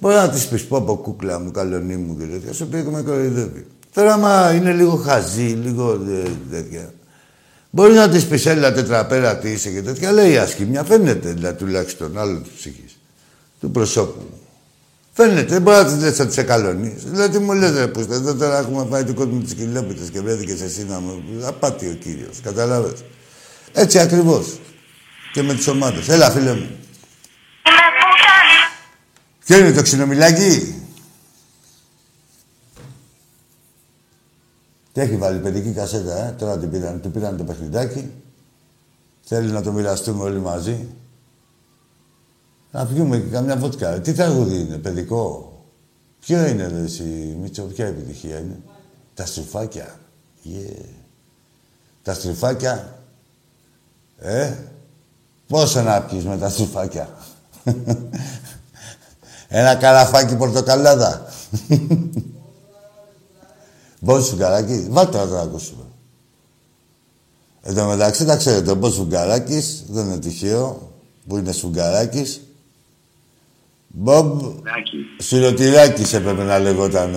μπορεί να της πεις πω από κούκλα μου, καλονί μου και τέτοια, σου πει και με κοροϊδεύει. Τώρα άμα είναι λίγο χαζή, λίγο ε, τέτοια, μπορεί να της πεις έλα τετραπέρα τι είσαι και τέτοια, λέει άσχημια, φαίνεται δηλαδή τουλάχιστον άλλο της ψυχής, του προσώπου. Φαίνεται, δεν μπορεί να της λες ότι σε καλονεί. Δηλαδή μου λες ρε που εδώ τώρα έχουμε πάει του κόσμου τις κιλόπιτες και βρέθηκες εσύ να μου... Απάτη ο κύριος, καταλάβες. Έτσι ακριβώς. Και με τις ομάδες. Έλα φίλε μου. Ποιο είναι το ξινομιλάκι; Τι έχει βάλει παιδική κασέτα, ε. Τώρα του πήραν, του πήραν το παιχνιδάκι. Θέλει να το μοιραστούμε όλοι μαζί. Να πιούμε και καμιά βότκα. Τι τραγούδι είναι, παιδικό; Ποιο είναι, ρε, εσύ, Μίτσο, ποια επιτυχία είναι; Τα στριφάκια. Yeah. Τα στριφάκια. Ε, πόσο να πιεις με τα στριφάκια; [LAUGHS] Ένα καλαφάκι πορτοκαλάδα. [LAUGHS] Μπος σφουγγαράκι. Βάλτε να το ακούσουμε. Εν τω μεταξύ, τα ξέρετε, ο Μπος Σφουγγαράκης, δεν είναι τυχαίο, που είναι Σφουγγαράκης. Μπομπ Σιρωτηράκης έπρεπε να λεγόταν.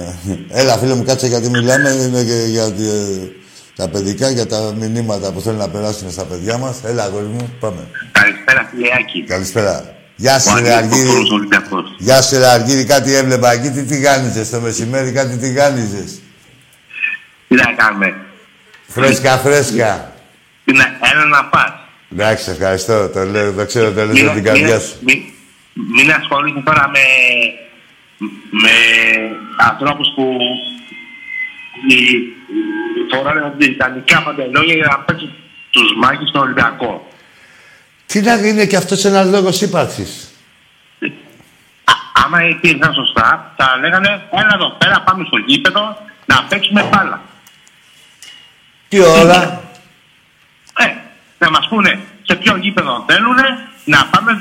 Έλα, φίλε μου, κάτσε γιατί μιλάμε. Είναι και για ε, τα παιδικά, για τα μηνύματα που θέλουν να περάσουν στα παιδιά μας. Έλα, αγόρι μου, πάμε. Καλησπέρα, φιλεάκι. Καλησπέρα. Γεια σου, Ο ρε Αγγέλης Αργύρι. Κοκκούρος Ολυμπιακός. Γεια σου, ρε Αργύρι. Κάτι έβλεπα εκεί. Τι τηγάνιζες το μεσημέρι, κάτι τηγάνιζες. Τι να κάνουμε; Φρέσκα, φρέσκα. Τι να, ένα να πας. Εντάξει, ευχαριστώ. Το, λέω, το ξέρω, το λες Μην- με την καρδιά μην- σου. Μην, μην ασχολείσαι τώρα με, με ανθρώπους που οι- φοράνε ιταλικά παντελόνια για να παίξουν τους μάχες στον Ολυμπιακό. Τι να είναι και αυτός ένας λόγος ύπαρξης. Α, άμα υπήρχαν σωστά, θα λέγανε έλα εδώ πέρα, πάμε στο γήπεδο να παίξουμε μπάλα. Τι ώρα; Ε, να μας πούνε σε ποιο γήπεδο θέλουν να πάμε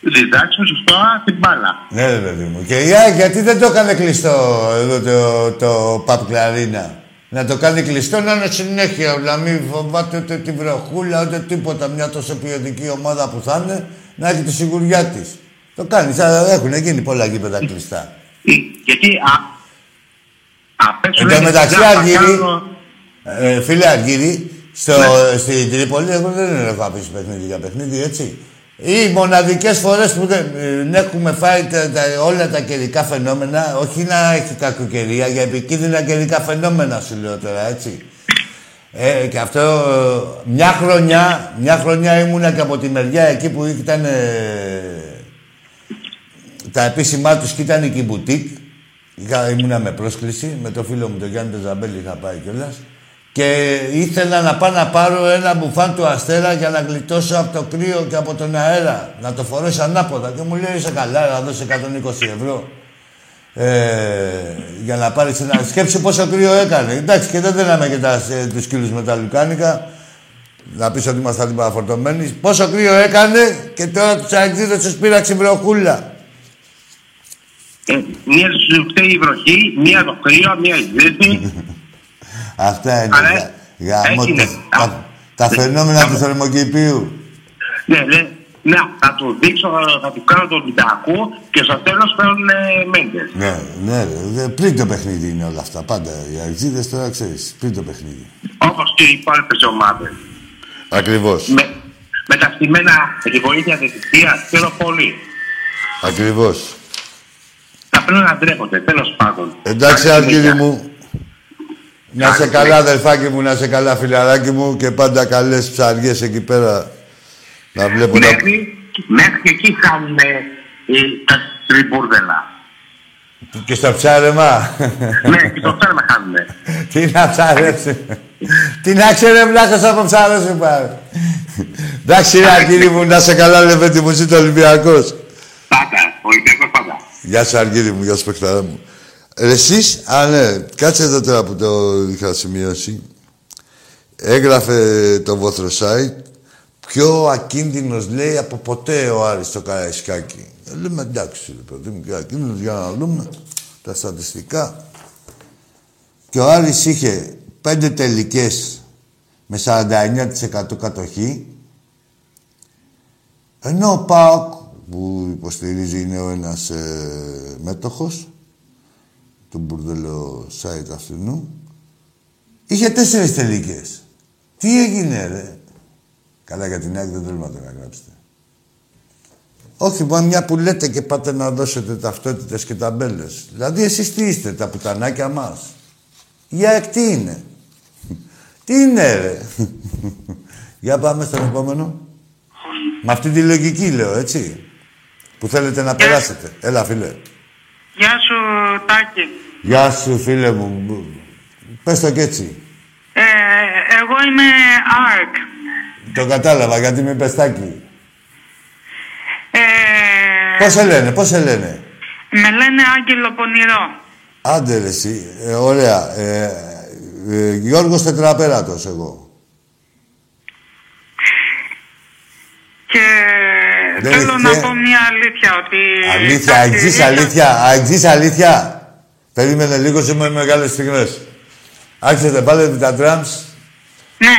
να διδάξουμε σωστά την μπάλα. Ναι, ρε παιδί μου. Και η ΑΕΚ γιατί δεν το έκανε κλειστό εδώ το, το Παπ Κλαρίνα. Να το κάνει κλειστό, να είναι συνέχεια. Να μην φοβάται ούτε τη βροχούλα, ούτε τίποτα. Μια τόσο ποιοτική ομάδα που θα είναι, να έχει τη σιγουριά της. Το κάνεις. Θα έχουν γίνει πολλά γήπεδα κλειστά. Ε, Γιατί α, απ' έξω Εν τω λένε, μεταξύ, «Να, θα Αργύρι, κάνω-» ε, φίλε Αργύρι, στο, Ναι. στην Τρίπολη εγώ δεν έχω αφήσει παιχνίδι για παιχνίδι, έτσι. Οι μοναδικές φορές που δεν ε, έχουμε φάει τα, τα- όλα τα καιρικά φαινόμενα, όχι να έχει κακοκαιρία, για επικίνδυνα καιρικά φαινόμενα σου λέω τώρα, έτσι. Ε, και αυτό, ε, μια χρονιά, μια χρονιά ήμουνα και από τη μεριά εκεί που ήταν ε, τα επίσημά τους και ήταν και η μπουτίκ. Είχα, ήμουνα με πρόσκληση, με το φίλο μου τον Γιάννη τον Ζαμπέλη είχα πάει κιόλας. Και ήθελα να πάω να πάρω ένα μπουφάν του Αστέρα για να γλιτώσω από το κρύο και από τον αέρα. Να το φορέσω ανάποδα. Και μου λέει, είσαι καλά, να δώσει 120 ευρώ. Ε, για να πάρεις ένα... Σκέψου πόσο κρύο έκανε. Εντάξει, και δεν δίναμε και τα, ε, τους κύλους με τα λουκάνικα. Να πεις ότι ήμασταν παραφορτωμένοι. Πόσο κρύο έκανε και τώρα τους αεξίδες τους πήραξε βροχούλα. Ε, μία σου φταίει η βροχή, μία το κρύο, μία η ζέστη. [LAUGHS] Αυτά είναι. Αλλά, γα- γάμο, έτσι είναι. τα, τα, τα φαινόμενα του θερμοκηπίου. ναι, ναι. Να, θα του δείξω, θα του κάνω τον Ολυμπιακό και στο τέλος παίρνουν μέντες. Ναι, ναι, ρε. Δε- Πριν το παιχνίδι είναι όλα αυτά. Πάντα οι αεξίδες τώρα ξέρεις. Πριν το παιχνίδι. Όπως και οι υπόλοιπες ομάδες. Ακριβώς. Με, με τα στημένα, με τη βοήθεια της θητεία, θέλω πολύ. Ακριβώς. Θα πρέπει να ντρέπονται, τέλος πάντων. Εντάξει, Καλή Αργύρι συνέχεια. μου. Να σε καλά, αδελφάκι μου, να σε καλά, φιλαράκι μου και πάντα καλές ψαριές εκεί πέρα. Να βλέπω τα... Μέχρι, μέχρι και εκεί χάνουν ε, τα τριμπούρδελα. Και στα ψάρεμα. ναι, και το θέλουμε χάνουν. Τι να ψάρεψε. Τι να ξέρε βλάχος από ψάρεσε πάρε. Εντάξει, ρε Αργύρι μου, να σε καλά, Λεβέντη μου, είσαι Ολυμπιακός. Πάντα, Ολυμπιακός πάντα. Γεια σου, Αργύρι μου, γεια σου, παιχταρά μου. Ε, Εσείς, α, ναι, κάτσε εδώ τώρα που το είχα σημειώσει. Έγραφε το Βόθρο site πιο ακίνδυνος, λέει, από ποτέ ο Άρης στο Καραϊσκάκι. Ε, λέμε, εντάξει, ρε παιδί μου, πιο ακίνδυνος, για να δούμε τα στατιστικά. Και ο Άρης είχε πέντε τελικές με 49% κατοχή, ενώ ο ΠΑΟΚ, που υποστηρίζει είναι ο ένας ε, μέτοχος του μπουρδελο site αυτού, είχε τέσσερις τελικές. Τι έγινε, ρε; Καλά, για την άκρη δεν θέλουμε να το γράψετε. Όχι, μόνο μια που λέτε και πάτε να δώσετε ταυτότητες και ταμπέλες. Δηλαδή, εσείς τι είστε, τα πουτανάκια μας; Η ΑΕΚ τι είναι; Τι είναι, ρε; Για πάμε στον επόμενο. Με αυτή τη λογική λέω, έτσι. Που θέλετε να περάσετε. Έλα, φίλε. Γεια σου, Τάκη. Γεια σου, φίλε μου. Πες το και έτσι. Ε, εγώ είμαι ARK. Το κατάλαβα, γιατί με πεστάκι. Ε, Πώς σε λένε, πώς σε λένε; με λένε Άγγελο Πονηρό. Άντε ρε εσύ. Ε, ωραία. Ε, ε, Γιώργος Τετραπέρατος εγώ. Και Δεν θέλω έχει- να πω μια αλήθεια ότι... Αλήθεια, εντάξει, εξής είχα- αλήθεια, εξής αλήθεια. Περίμενε λίγο, σε με μεγάλες στιγμές. Άρχισε πάλι τα drums. Ναι.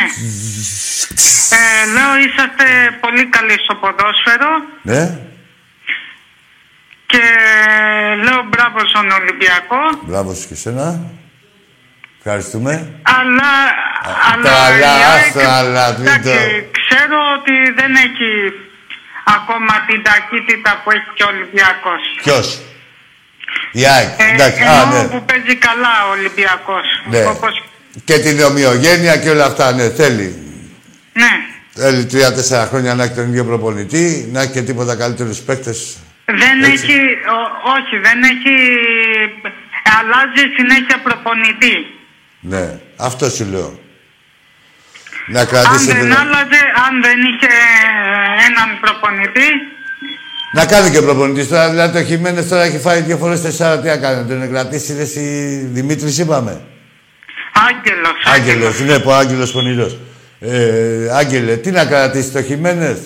Ε, λέω είσαστε πολύ καλοί στο ποδόσφαιρο Ναι. και λέω μπράβο στον Ολυμπιακό, Μπράβο σου και σένα. Ευχαριστούμε. αλλά... αλλά τα άλλα, η ΑΕΚ, άστα, αλλά, τι εντάξει, το- ξέρω ότι δεν έχει ακόμα την ταχύτητα που έχει και ο Ολυμπιακός. Ποιος; Η ΑΕΚ. Ε, Εντάξει. εννοώ Α, ναι. που παίζει καλά ο Ολυμπιακός. Ναι. Όπως... Και την ομοιογένεια και όλα αυτά, ναι, θέλει. Ναι. Θέλει τρία-τέσσερα χρόνια να έχει τον ίδιο προπονητή, να έχει και τίποτα καλύτερους παίκτες. Δεν Έτσι. έχει, ο- όχι, δεν έχει, αλλάζει συνέχεια προπονητή. Ναι, αυτό σου λέω. Να Αν κρατήσει δεν άλλαζε, αν δεν είχε έναν προπονητή, Να κάνει και προπονητής τώρα, δηλαδή το Χιμένες τώρα έχει φάει δύο φορές τεσσάρα, τι έκανε, τον κρατήσει, ρε εσύ, Δημήτρης είπαμε. Άγγελος. Άγγελος, ναι, που Άγγελος πονηρός. Ε, Άγγελε, τι να κρατήσει το Χιμένες;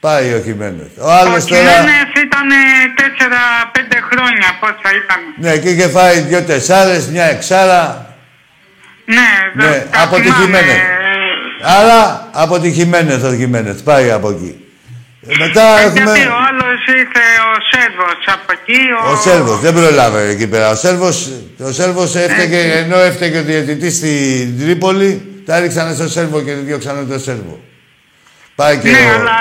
Πάει ο Χιμένες. Ο Ο άλλος τώρα... Κιμένες ήταν 4-5 χρόνια, πόσα ήταν. Ναι, και είχε φάει δύο τεσσάρες, μια εξάρα. Ναι, Ναι, τα αποτυχημένες. θυμάμαι. Άρα, αποτυχημένες ο Χιμένες. Πάει από εκεί. Ε, μετά Ε, έχουμε... Γιατί ο άλλος ήρθε ο Σέρβος από εκεί. Ο Σέρβος, δεν προλάβε εκεί πέρα. Ο Σέρβος, ο Σέρβος έφταιγε, ενώ έφταιγε ο διαιτητής στην Τρίπολη, τα ρίξανε στο Σέρβο και διώξανε το Σέρβο. Πάει και Ναι, ο... αλλά,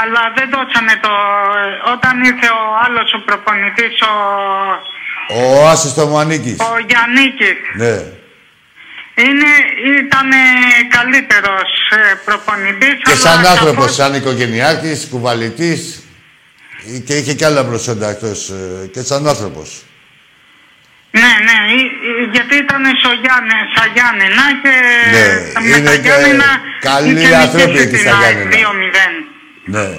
αλλά δεν δώσανε το... Όταν ήρθε ο άλλος ο προπονητής, ο, Ο Άσης το Μωανίκης. ο Γιαννίκης, Ναι. Είναι, ήταν καλύτερος ε, προπονητής. Και αλλά σαν καθώς- άνθρωπος, σαν οικογενειάρχης, κουβαλητής και είχε και άλλα προσόντα εκτός, ε, και σαν άνθρωπος. Ναι, ναι, ή- ή- γιατί ήταν στο Γιάννε, στα Γιάννενα και Ναι, με είναι τα και Γιάννενα καλοί είχε άνθρωποι νικήσει εκεί την στα ΑΕΚ Γιάννενα. 2-0. Ναι.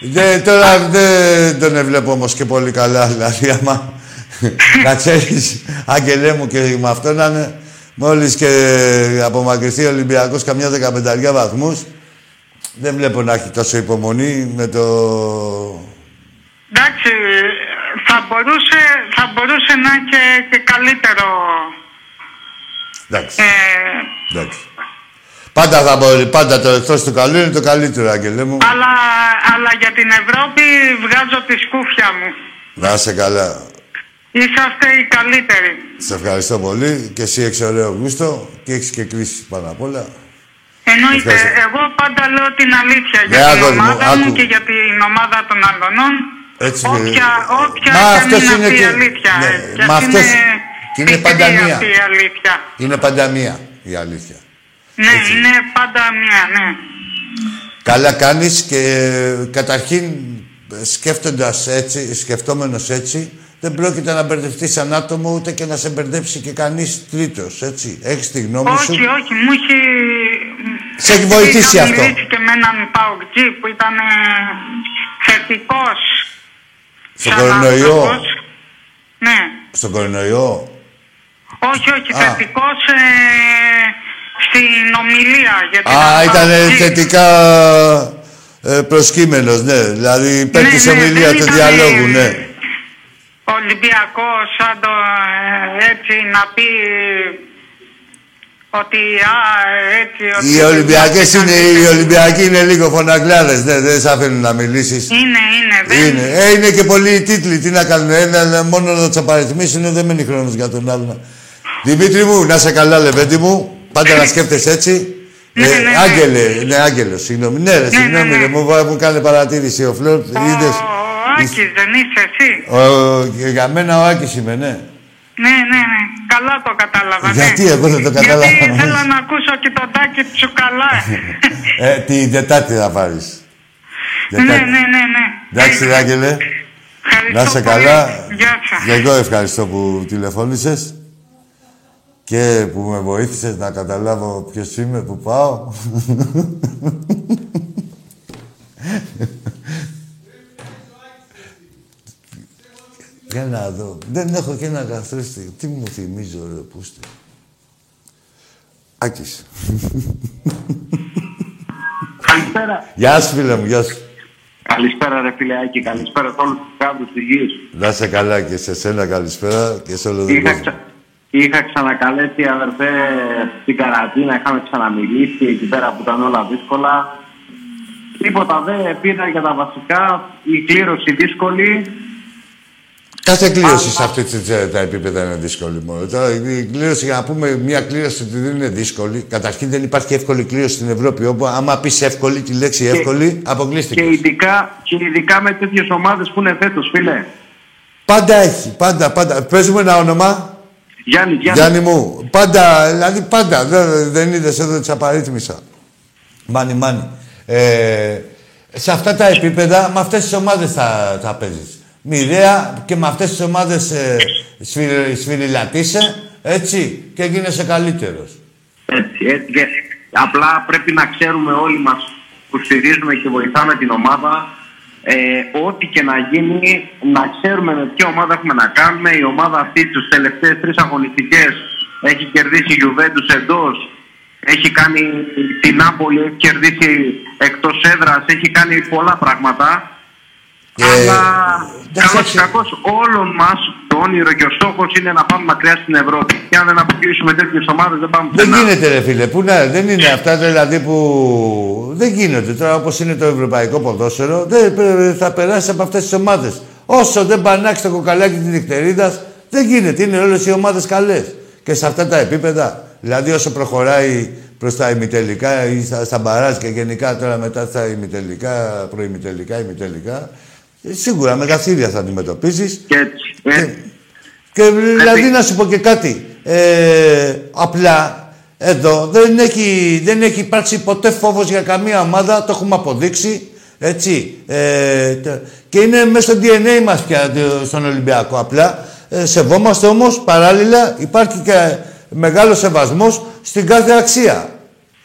Δε, τώρα δεν τον έβλεπω όμως και πολύ καλά, [LAUGHS] δηλαδή άμα να ξέρεις, Άγγελέ μου και με αυτό να είναι μόλις και απομακρυνθεί ο Ολυμπιακός καμιά δεκαπενταριά βαθμούς δεν βλέπω να έχει τόσο υπομονή με το... Εντάξει, θα μπορούσε, θα μπορούσε να και, και καλύτερο. Εντάξει. Ε, Εντάξει. Πάντα θα μπορεί, πάντα το εκτός του καλού είναι το καλύτερο, Άγγελε μου. αλλά, αλλά για την Ευρώπη βγάζω τη σκούφια μου. Να είσαι καλά. Είσαστε οι καλύτεροι. Σε ευχαριστώ πολύ και εσύ έχεις ωραίο γούστο και έχεις και κρίση πάνω απ' όλα. Εννοείται, Ευχαριστώ. εγώ πάντα λέω την αλήθεια Ναι, για την αγόρι μου, ομάδα μου άκου. και για την ομάδα των Αλβανών. Έτσι, Όποια, όποια Μα και αν αυτός είναι είναι αυτή η και- αλήθεια. ναι, ε, κι μα ας αυτός- είναι και είναι πικρή πάντα μία. αυτή η αλήθεια. Είναι πάντα μία η αλήθεια. Ναι, είναι πάντα μία, ναι. Καλά κάνεις και ε, καταρχήν ε, σκέφτοντας έτσι, σκεφτόμενος έτσι, δεν πρόκειται να μπερδευτείς σαν άτομο ούτε και να σε μπερδέψει και κανείς τρίτος, έτσι. Έχεις τη γνώμη σου; Όχι, όχι, μου έχει... Σε έχει βοηθήσει είχα αυτό. μιλήσει και με έναν Παοκτζή που ήταν ε, θετικός. Στον σαν κορονοϊό. άνθρωπος. Ναι. Στον κορονοϊό; Όχι, όχι, Α. θετικός ε, στην ομιλία. Γιατί Α, ήταν Παοκτζής. θετικά ε, προσκύμενος, ναι. Δηλαδή υπέρ Ναι, της ναι, ομιλίας δεν του ήταν, διαλόγου, ε, ναι. Ολυμπιακός, σαν το ε, έτσι να πει ότι α, έτσι... Ότι Οι Ολυμπιακές είναι, οι Ολυμπιακοί είναι λίγο φωναγκλάδες, ναι, δεν σε αφήνουν να μιλήσεις. Είναι, είναι, δεν Είναι. Ε, είναι και πολλοί οι τίτλοι. Τι να κάνουν. Ένα, μόνο να τους απαριθμίσουν δεν μένει χρόνος για τον άλλον. Δημήτρη μου, να σε καλά, λεβέντη μου. Πάντα να σκέφτεσαι έτσι. Ναι, ε, ναι, ναι. Άγγελε, ναι, Άγγελος, συγγνώμη. Ναι, ρε, συγγνώμη, ναι, ναι. ρε, μου, μου κάνει παρατήρηση ο Φλόρ. Ο, Είδες. Ο Άκης δεν είσαι εσύ; Ο, και για μένα ο Άκης είμαι, ναι. Ναι, ναι, ναι. Καλά το κατάλαβα. Γιατί ναι. εγώ δεν το κατάλαβα. Γιατί θέλω να ακούσω και τον Τάκη Τσουκαλά. [LAUGHS] ε, την Τετάρτη θα πάρεις. ναι, ναι, ναι, ναι. Εντάξει, ρε, Άγγελε. Ευχαριστώ Να είσαι πολύ. καλά. Γεια σας. Και εγώ ευχαριστώ που τηλεφώνησες και που με βοήθησες να καταλάβω ποιος είμαι, που πάω. [LAUGHS] Για να δω. Δεν έχω και ένα καθρίστη. Τι μου θυμίζω, ρε, πούστε. Άκης. Καλησπέρα. Γεια σου, φίλε μου, γεια σου. Καλησπέρα, ρε φιλεάκι. Καλησπέρα σε όλους τους κάμπου της γης. Να είσαι καλά και σε σένα καλησπέρα και σε όλο τον Είχα, κόσμο. ξα... Είχα ξανακαλέσει αδερφέ στην καραντίνα. Είχαμε ξαναμιλήσει εκεί πέρα που ήταν όλα δύσκολα. Τίποτα δεν πήρα για τα βασικά. Η κλήρωση δύσκολη. Κάθε κλήρωση σε αυτή τη- τε- τα επίπεδα είναι δύσκολη μόνο. Τώρα η κλήρωση, για να πούμε μια κλήρωση ότι δεν είναι δύσκολη, καταρχήν δεν υπάρχει εύκολη κλήρωση στην Ευρώπη. Όπου άμα πεις εύκολη τη λέξη εύκολη, αποκλείστηκες. Και ειδικά, και ειδικά με τέτοιες ομάδες που είναι φέτος, φίλε. Πάντα έχει, πάντα, πάντα. Παίζουμε ένα όνομα. Γιάννη, Γιάννη. Γιάννη μου, πάντα, δηλαδή πάντα. Δεν, δεν είδες εδώ τις απαρίθμησα. Μάνι, μάνι. Ε, σε αυτά τα επίπεδα, με αυτές τις ομάδες θα, θα παίζεις. Μοιραία και με αυτές τις ομάδες ε, σφυρι- σφυριλατίσαι, έτσι, και γίνεσαι καλύτερος. Έτσι, έτσι. Και απλά πρέπει να ξέρουμε όλοι μας που στηρίζουμε και βοηθάμε την ομάδα ε, ό,τι και να γίνει, να ξέρουμε με ποια ομάδα έχουμε να κάνουμε. Η ομάδα αυτή τους τελευταίες τρεις αγωνιστικές έχει κερδίσει η Juventus εντός, έχει κάνει την Νάπολη, έχει κερδίσει εκτός έδρας, έχει κάνει πολλά πράγματα. Ε, Αλλά εντάξει, καλώς ή κακώς όλων μας το όνειρο και ο στόχος είναι να πάμε μακριά στην Ευρώπη. Και αν δεν αποκλείσουμε τέτοιες ομάδες δεν πάμε Δεν πουθενά. γίνεται ρε φίλε, που να, δεν είναι αυτά δηλαδή που δεν γίνονται τώρα όπως είναι το ευρωπαϊκό ποδόσφαιρο δεν πε- θα περάσει από αυτές τις ομάδες. Όσο δεν πανάξει το κοκαλάκι της νυχτερίδας δεν γίνεται, είναι όλες οι ομάδες καλές. Και σε αυτά τα επίπεδα, δηλαδή όσο προχωράει προς τα ημιτελικά ή στα, στα μπαράζ και γενικά τώρα μετά στα ημιτελικά, προημιτελικά, ημιτελικά, ε, σίγουρα μεγαθύρια θα αντιμετωπίσεις Και έτσι. ε, και δηλαδή να σου πω και κάτι. Ε, απλά εδώ δεν έχει, δεν έχει υπάρξει ποτέ φόβος για καμία ομάδα, το έχουμε αποδείξει. Έτσι. Ε, τε- και είναι μέσα στο DNA μας πια το- στον Ολυμπιακό. Απλά ε, σεβόμαστε όμως παράλληλα υπάρχει και μεγάλος σεβασμός στην κάθε αξία.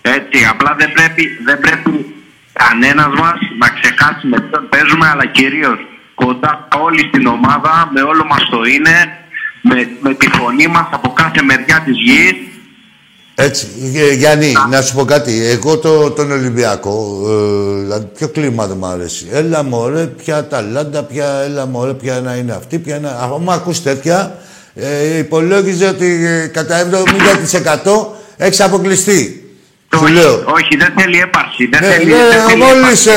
Έτσι, απλά δεν πρέπει, δεν πρέπει κανένας μας να ξεχάσει με ποιον παίζουμε, αλλά κυρίως κοντά όλοι στην ομάδα, με όλο μας το είναι, με, με τη φωνή μας από κάθε μεριά της γης Έτσι, Γε- Γιάννη, να σου πω κάτι. Εγώ το, τον Ολυμπιακό, ε, δηλαδή ποιο κλίμα δεν μου αρέσει. Έλα μωρέ, ποια ταλάντα, ποια, έλα μωρέ, ποια να είναι αυτή, ποια να... Άμα ακούς τέτοια, ε, υπολόγιζε ότι ε, κατά 70% έχεις αποκλειστεί. Σου Όχι, λέω. όχι, δεν θέλει έπαρση. Δεν Ναι, θέλει, ναι, δεν θέλει μόλις, έπαρση.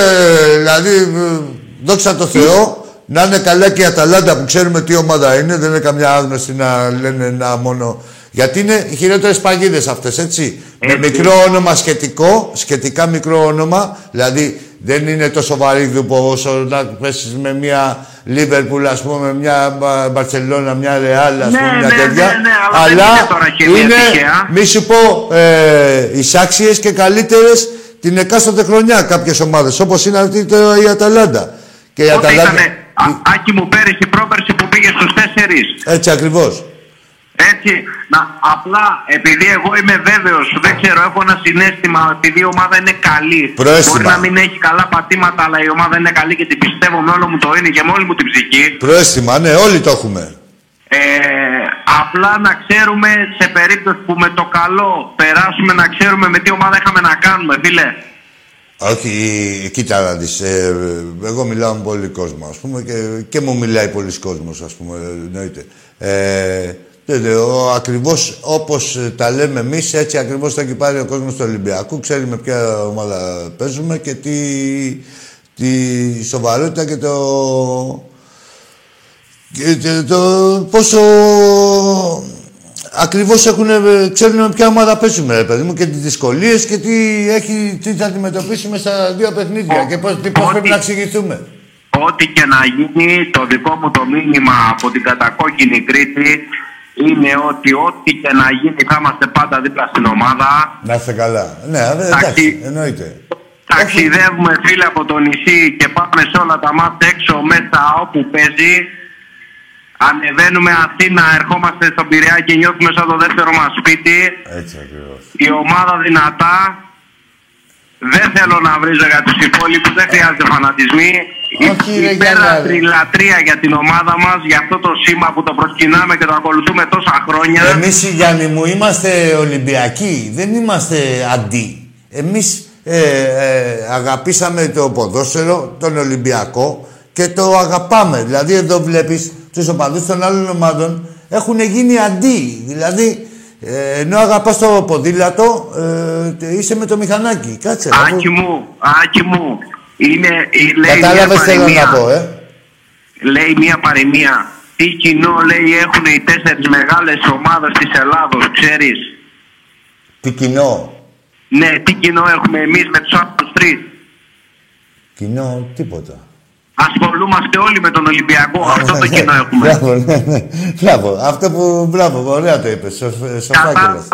ε, δηλαδή, ε, δόξα τω Θεώ, να είναι καλά και η Αταλάντα που ξέρουμε τι ομάδα είναι, δεν είναι καμιά άγνωστη να λένε ένα μόνο. Γιατί είναι οι χειρότερες παγίδες αυτές, έτσι. Με Έτσι. μικρό όνομα σχετικό, σχετικά μικρό όνομα, δηλαδή δεν είναι τόσο βαρύγδου που όσο να πέσεις με μια Λίβερπουλ, ας πούμε, μια Μπα- Μπαρσελόνα, μια Ρεάλ, ας Ναι, πούμε, μια ναι, τέτοια. ναι, ναι, αλλά δεν είναι τώρα και μια είναι, τυχαία. μη σου πω, ε, εισάξιες και καλύτερες την εκάστοτε χρονιά κάποιες ομάδες. Όπως είναι αυτή τώρα η Αταλάντα. Και η Πότε Αταλάντα. ήτανε, Α- Άκη μου πέρυσι, πρόπερσι που πήγε στους τέσσερις. Έτσι ακριβώς. Έτσι, να, απλά επειδή εγώ είμαι βέβαιος, δεν ξέρω, έχω ένα συνέστημα επειδή η ομάδα είναι καλή. Προαίσθημα. Μπορεί να μην έχει καλά πατήματα, αλλά η ομάδα είναι καλή και την πιστεύω με όλο μου το είναι και με όλη μου την ψυχή. Προέστημα, ναι, όλοι το έχουμε. Ε, απλά να ξέρουμε σε περίπτωση που με το καλό περάσουμε να ξέρουμε με τι ομάδα είχαμε να κάνουμε, φίλε. Όχι, κοίτα να δεις, ε, εγώ μιλάω με πολύ κόσμο, ας πούμε, και, και μου μιλάει πολλοί κόσμος, ας πούμε, εννοείται. Ε, δεν λέω, ακριβώς όπως ε, τα λέμε εμείς, έτσι ακριβώς θα έχει πάρει ο κόσμος του Ολυμπιακού, ξέρει με ποια ομάδα παίζουμε και τι, τη σοβαρότητα και το, και το, το πόσο ακριβώς έχουν, ε, ξέρουν με ποια ομάδα παίζουμε, ρε παιδί μου, και τις δυσκολίες και τι, έχει, τι θα αντιμετωπίσουμε στα δύο παιχνίδια και πώς, τι- πώς πρέπει να εξηγηθούμε. Ό,τι και να γίνει, το δικό μου το μήνυμα από την κατακόκκινη Κρήτη είναι ότι ό,τι και να γίνει θα είμαστε πάντα δίπλα στην ομάδα. Να είστε καλά. Ναι, ε, εντάξει, Εντάξει. εννοείται. Ταξιδεύουμε φίλε από το νησί και πάμε σε όλα τα μάτια έξω μέσα όπου παίζει. Ανεβαίνουμε Αθήνα, ερχόμαστε στον Πειραιά και νιώθουμε σαν το δεύτερο μας σπίτι. Έτσι ακριβώς. Η ομάδα δυνατά. Δεν θέλω να βρίζω για τους υπόλοιπους, δεν χρειάζεται φανατισμοί. Όχι, ρε, Υπέραστρη Γιάννη, λατρεία για την ομάδα μας, για αυτό το σήμα που το προσκυνάμε και το ακολουθούμε τόσα χρόνια. Εμείς, Γιάννη μου, είμαστε Ολυμπιακοί. Δεν είμαστε αντί. Εμείς ε, ε, αγαπήσαμε το ποδόσφαιρο, τον Ολυμπιακό και το αγαπάμε. Δηλαδή, εδώ βλέπεις τους οπαδούς των άλλων ομάδων έχουν γίνει αντί. Δηλαδή, ε, ενώ αγαπάς το ποδήλατο, ε, είσαι με το μηχανάκι. Κάτσε. αφού- Άκη μου, άκη μου, είναι, λέει Κατάλαβες μια θέλω παροιμία. να πω, ε; Λέει μια παροιμία. Τι κοινό λέει έχουν οι τέσσερις μεγάλες ομάδες της Ελλάδος, ξέρεις; Τι κοινό; Ναι, τι κοινό έχουμε εμείς με τους άλλους τρεις; Κοινό, τίποτα. Ασχολούμαστε όλοι με τον Ολυμπιακό. Αυτό το Ναι, κοινό έχουμε. Μπράβο, ναι, ναι. Μπράβο. Αυτό που. Μπράβο, ωραία το είπες. Σοφάκελα. Κατάλαβες.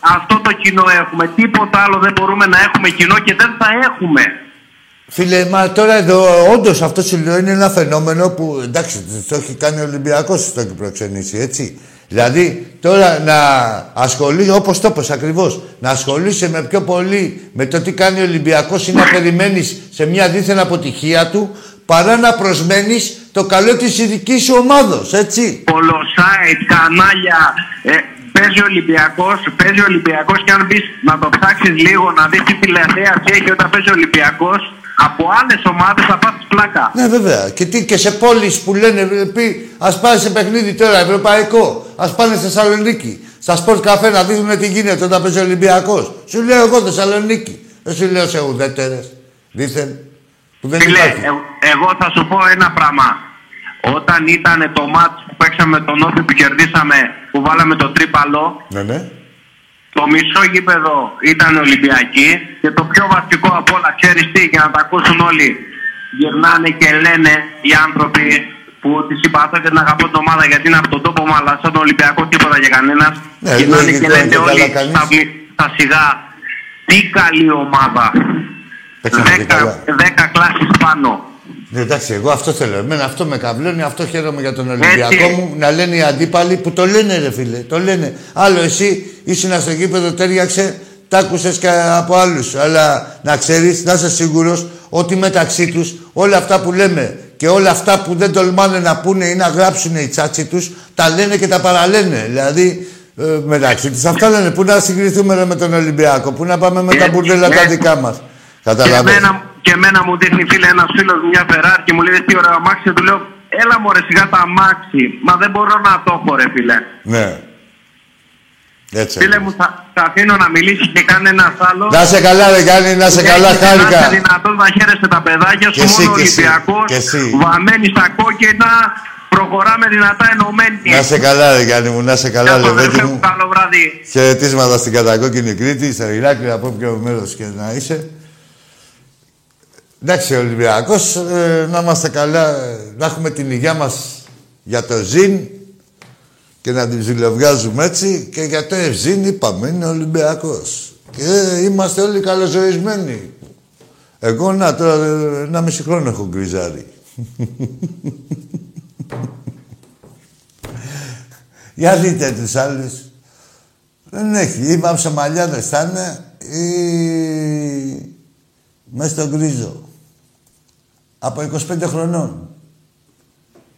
Αυτό το κοινό έχουμε. Τίποτα άλλο δεν μπορούμε να έχουμε κοινό και δεν θα έχουμε. Φίλε, μα τώρα εδώ όντως αυτό σου λέω είναι ένα φαινόμενο που εντάξει, το έχει κάνει ο Ολυμπιακός, το έχει προξενήσει, έτσι. Δηλαδή τώρα να ασχολείσαι, όπως το είπες ακριβώς, να ασχολείσαι με πιο πολύ με το τι κάνει ο Ολυμπιακός ή να περιμένεις σε μια δίθεν αποτυχία του, παρά να προσμένεις το καλό της ειδικής σου ομάδος, έτσι. Πολλά site, κανάλια. Ε, παίζει ο Ολυμπιακός, παίζει ο Ολυμπιακός και αν μπεις να το ψάξεις λίγο, να δεις τι τηλεθέαση έχει όταν παίζει ο Ολυμπιακός, από άλλες ομάδες θα πας πλάκα. Ναι, βέβαια. Και, τι, και σε πόλεις που λένε, ε, πει, ας πάνε σε παιχνίδι τώρα, ευρωπαϊκό. Ας πάνε στη Θεσσαλονίκη. Στα σπορτ καφέ να δείχνουν τι γίνεται όταν παίζει ο Ολυμπιακός. Σου λέω εγώ Θεσσαλονίκη. Δεν σου λέω σε ουδέτερες. Δήθεν. Που δεν Φίλε, υπάρχει. ε- εγώ θα σου πω ένα πράγμα. Όταν ήταν το μάτς που παίξαμε με τον Όφη που κερδίσαμε, που βάλαμε το τρίπαλο, Ναι, ναι. το μισό γήπεδο ήταν Ολυμπιακή και το πιο βασικό από όλα, ξέρεις τι, για να τα ακούσουν όλοι, γυρνάνε και λένε οι άνθρωποι που τη συμπαθώ και την αγαπώ την ομάδα γιατί είναι από τον τόπο μου, αλλά σαν τον Ολυμπιακό τίποτα για κανένας. Ναι, γυρνάνε λογικό, και και λένε καλά όλοι κάνεις. στα, μη- στα σιγά, τι καλή ομάδα. Παίξαμε και Δέκα, καλά. δέκα κλάσεις πάνω. Ναι, εντάξει, εγώ αυτό θέλω. Εμένα αυτό με καβλώνει, αυτό χαίρομαι για τον Ολυμπιακό Έτσι. μου. Να λένε οι αντίπαλοι που το λένε, ρε φίλε. Το λένε. Άλλο εσύ ήσουν στο γήπεδο, τέριαξε, τ' άκουσες και από άλλους. Αλλά να ξέρεις, να είσαι σίγουρος ότι μεταξύ τους όλα αυτά που λέμε και όλα αυτά που δεν τολμάνε να πούνε ή να γράψουν οι τσάτσι τους, τα λένε και τα παραλένε. Δηλαδή, ε, μεταξύ της. Αυτά λένε. Πού να συγκριθούμε ρε, με τον Ολυμπιακό, πού να πάμε με τα Ε, μπουρδέλα ε, τα δικά μας. Και Καταλαβαίνεις. εμένα, και εμένα μου δείχνει φίλε ένας φίλος μια Ferrari και μου λέει τι ωραίο αμάξι. Και του λέω, έλα μου ρε σιγά τα αμάξι. Μα δεν μπορώ να το έχω ρε φίλε. Ναι. Έτσι. Φίλε μου, θα, θα αφήνω να μιλήσεις και κάνει ένας άλλος. Να σε καλά, ρε Γιάννη, να σε καλά, Να είσαι χάρηκα. δυνατόν να χαίρεσαι τα παιδάκια Και σου, εσύ, μόνο και εσύ, Ολυμπιακός, και εσύ. βαμμένοι στα κόκκινα, προχωράμε δυνατά ενωμένοι. Να σε καλά, ρε Γιάννη μου, να σε καλά, Γεια σου, Λεβέντη αδερφέ μου, μου. καλό βράδυ. Χαιρετίσματα στην κατακόκκινη Κρήτη, στα Ηράκλεια, από όποιο μέρος και να είσαι. Εντάξει, ο Ολυμπιακός, ε, να είμαστε καλά, ε, να έχουμε την υγειά μας για το ζήν και να την ζηλευγάζουμε έτσι και για το ευζήν είπαμε, είναι Ολυμπιακός. Και είμαστε όλοι καλοζωισμένοι. Εγώ, να, τώρα, ε, ένα μισή χρόνο έχω γκριζάρει. [LAUGHS] Για δείτε τους άλλους. Δεν έχει. Ή μαψομαλιάδες θα είναι ή μέσα στο γκρίζο. Από 25 χρονών.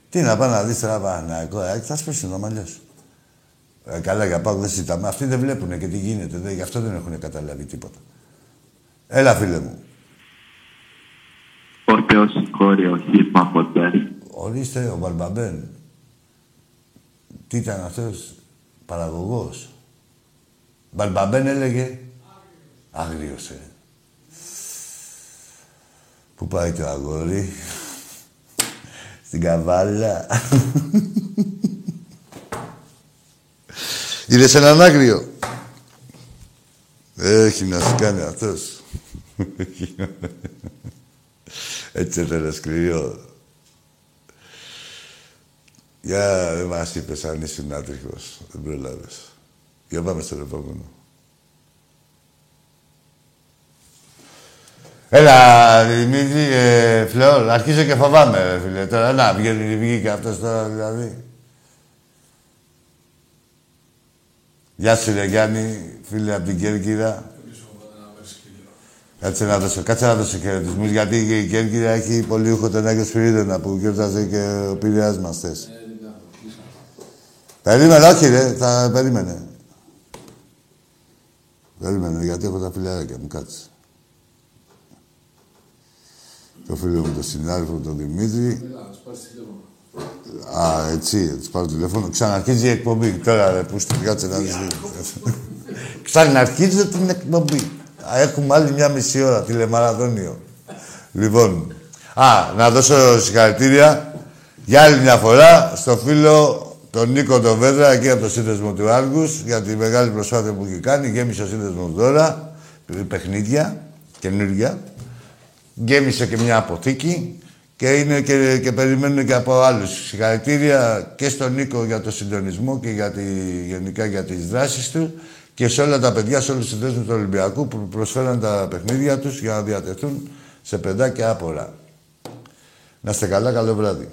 Τι να πάει να δεις τώρα Παναγιακό, ε, θα σπίσει το μαλλιά σου. Ε, καλά, για πάω δεν συζητάμε. Αυτοί δεν βλέπουν και τι γίνεται. Δεν, γι' αυτό δεν έχουν καταλάβει τίποτα. Έλα, φίλε μου. Πότε ο συγχώρει ο χείπμα ποτέ. Ορίστε, ο Μπαρμπαμπέν. Τι ήταν αυτός, παραγωγός. Μπαρμπαμπέν έλεγε. Άγριος, ε. Πού πάει το αγόρι. Στην καβάλα. Είδες έναν άγριο. Έχει να σου κάνει αυτός. Έτσι θέλω σκληρό. Για δεν μας είπες αν ήσουν άτριχος. Δεν προλάβες. Για πάμε στο επόμενο. Έλα, Δημήτρη, ε, Φλεόρ, αρχίζω και φοβάμαι, ρε φίλε. Τώρα, να, βγαίνει, βγήκε αυτός τώρα, δηλαδή. Γεια σου, ρε Γιάννη, φίλε από την Κέρκυρα. Κάτσε να δώσω, κάτσε να δώσω χαιρετισμούς, γιατί και η Κέρκυρα έχει πολύ ούχο τον Άγιο Σπυρίδωνα που γιορτάζει και ο Πειραιάς μας θες. Περίμενε, όχι ρε, θα περίμενε. Περίμενε, γιατί έχω τα φιλαράκια μου, κάτσε. Το φίλο μου, τον συνάδελφο, τον Δημήτρη. Α, έτσι, θα τους πάρω τηλέφωνο. Ξαναρχίζει η εκπομπή. Τώρα, ρε, που στην κάτσε να δεις. Ξαναρχίζει την εκπομπή. Α, Έχουμε άλλη μια μισή ώρα, τηλεμαραθώνιο. Λοιπόν, α, να δώσω συγχαρητήρια για άλλη μια φορά στο φίλο τον Νίκο τον Βέδρα, εκεί από το σύνδεσμο του Άργους, για τη μεγάλη προσπάθεια που έχει κάνει. Γέμισε ο σύνδεσμος τώρα, παιχνίδια, καινούργια. Γέμισε και μια αποθήκη και, είναι και, και περιμένουν και από άλλους. Συγχαρητήρια και στον Νίκο για το συντονισμό και για τη, γενικά για τις δράσεις του και σε όλα τα παιδιά, σε όλους τους συνδέσμους του Ολυμπιακού που προσφέραν τα παιχνίδια τους για να διατεθούν σε παιδάκια άπορα. Να είστε καλά, καλό βράδυ.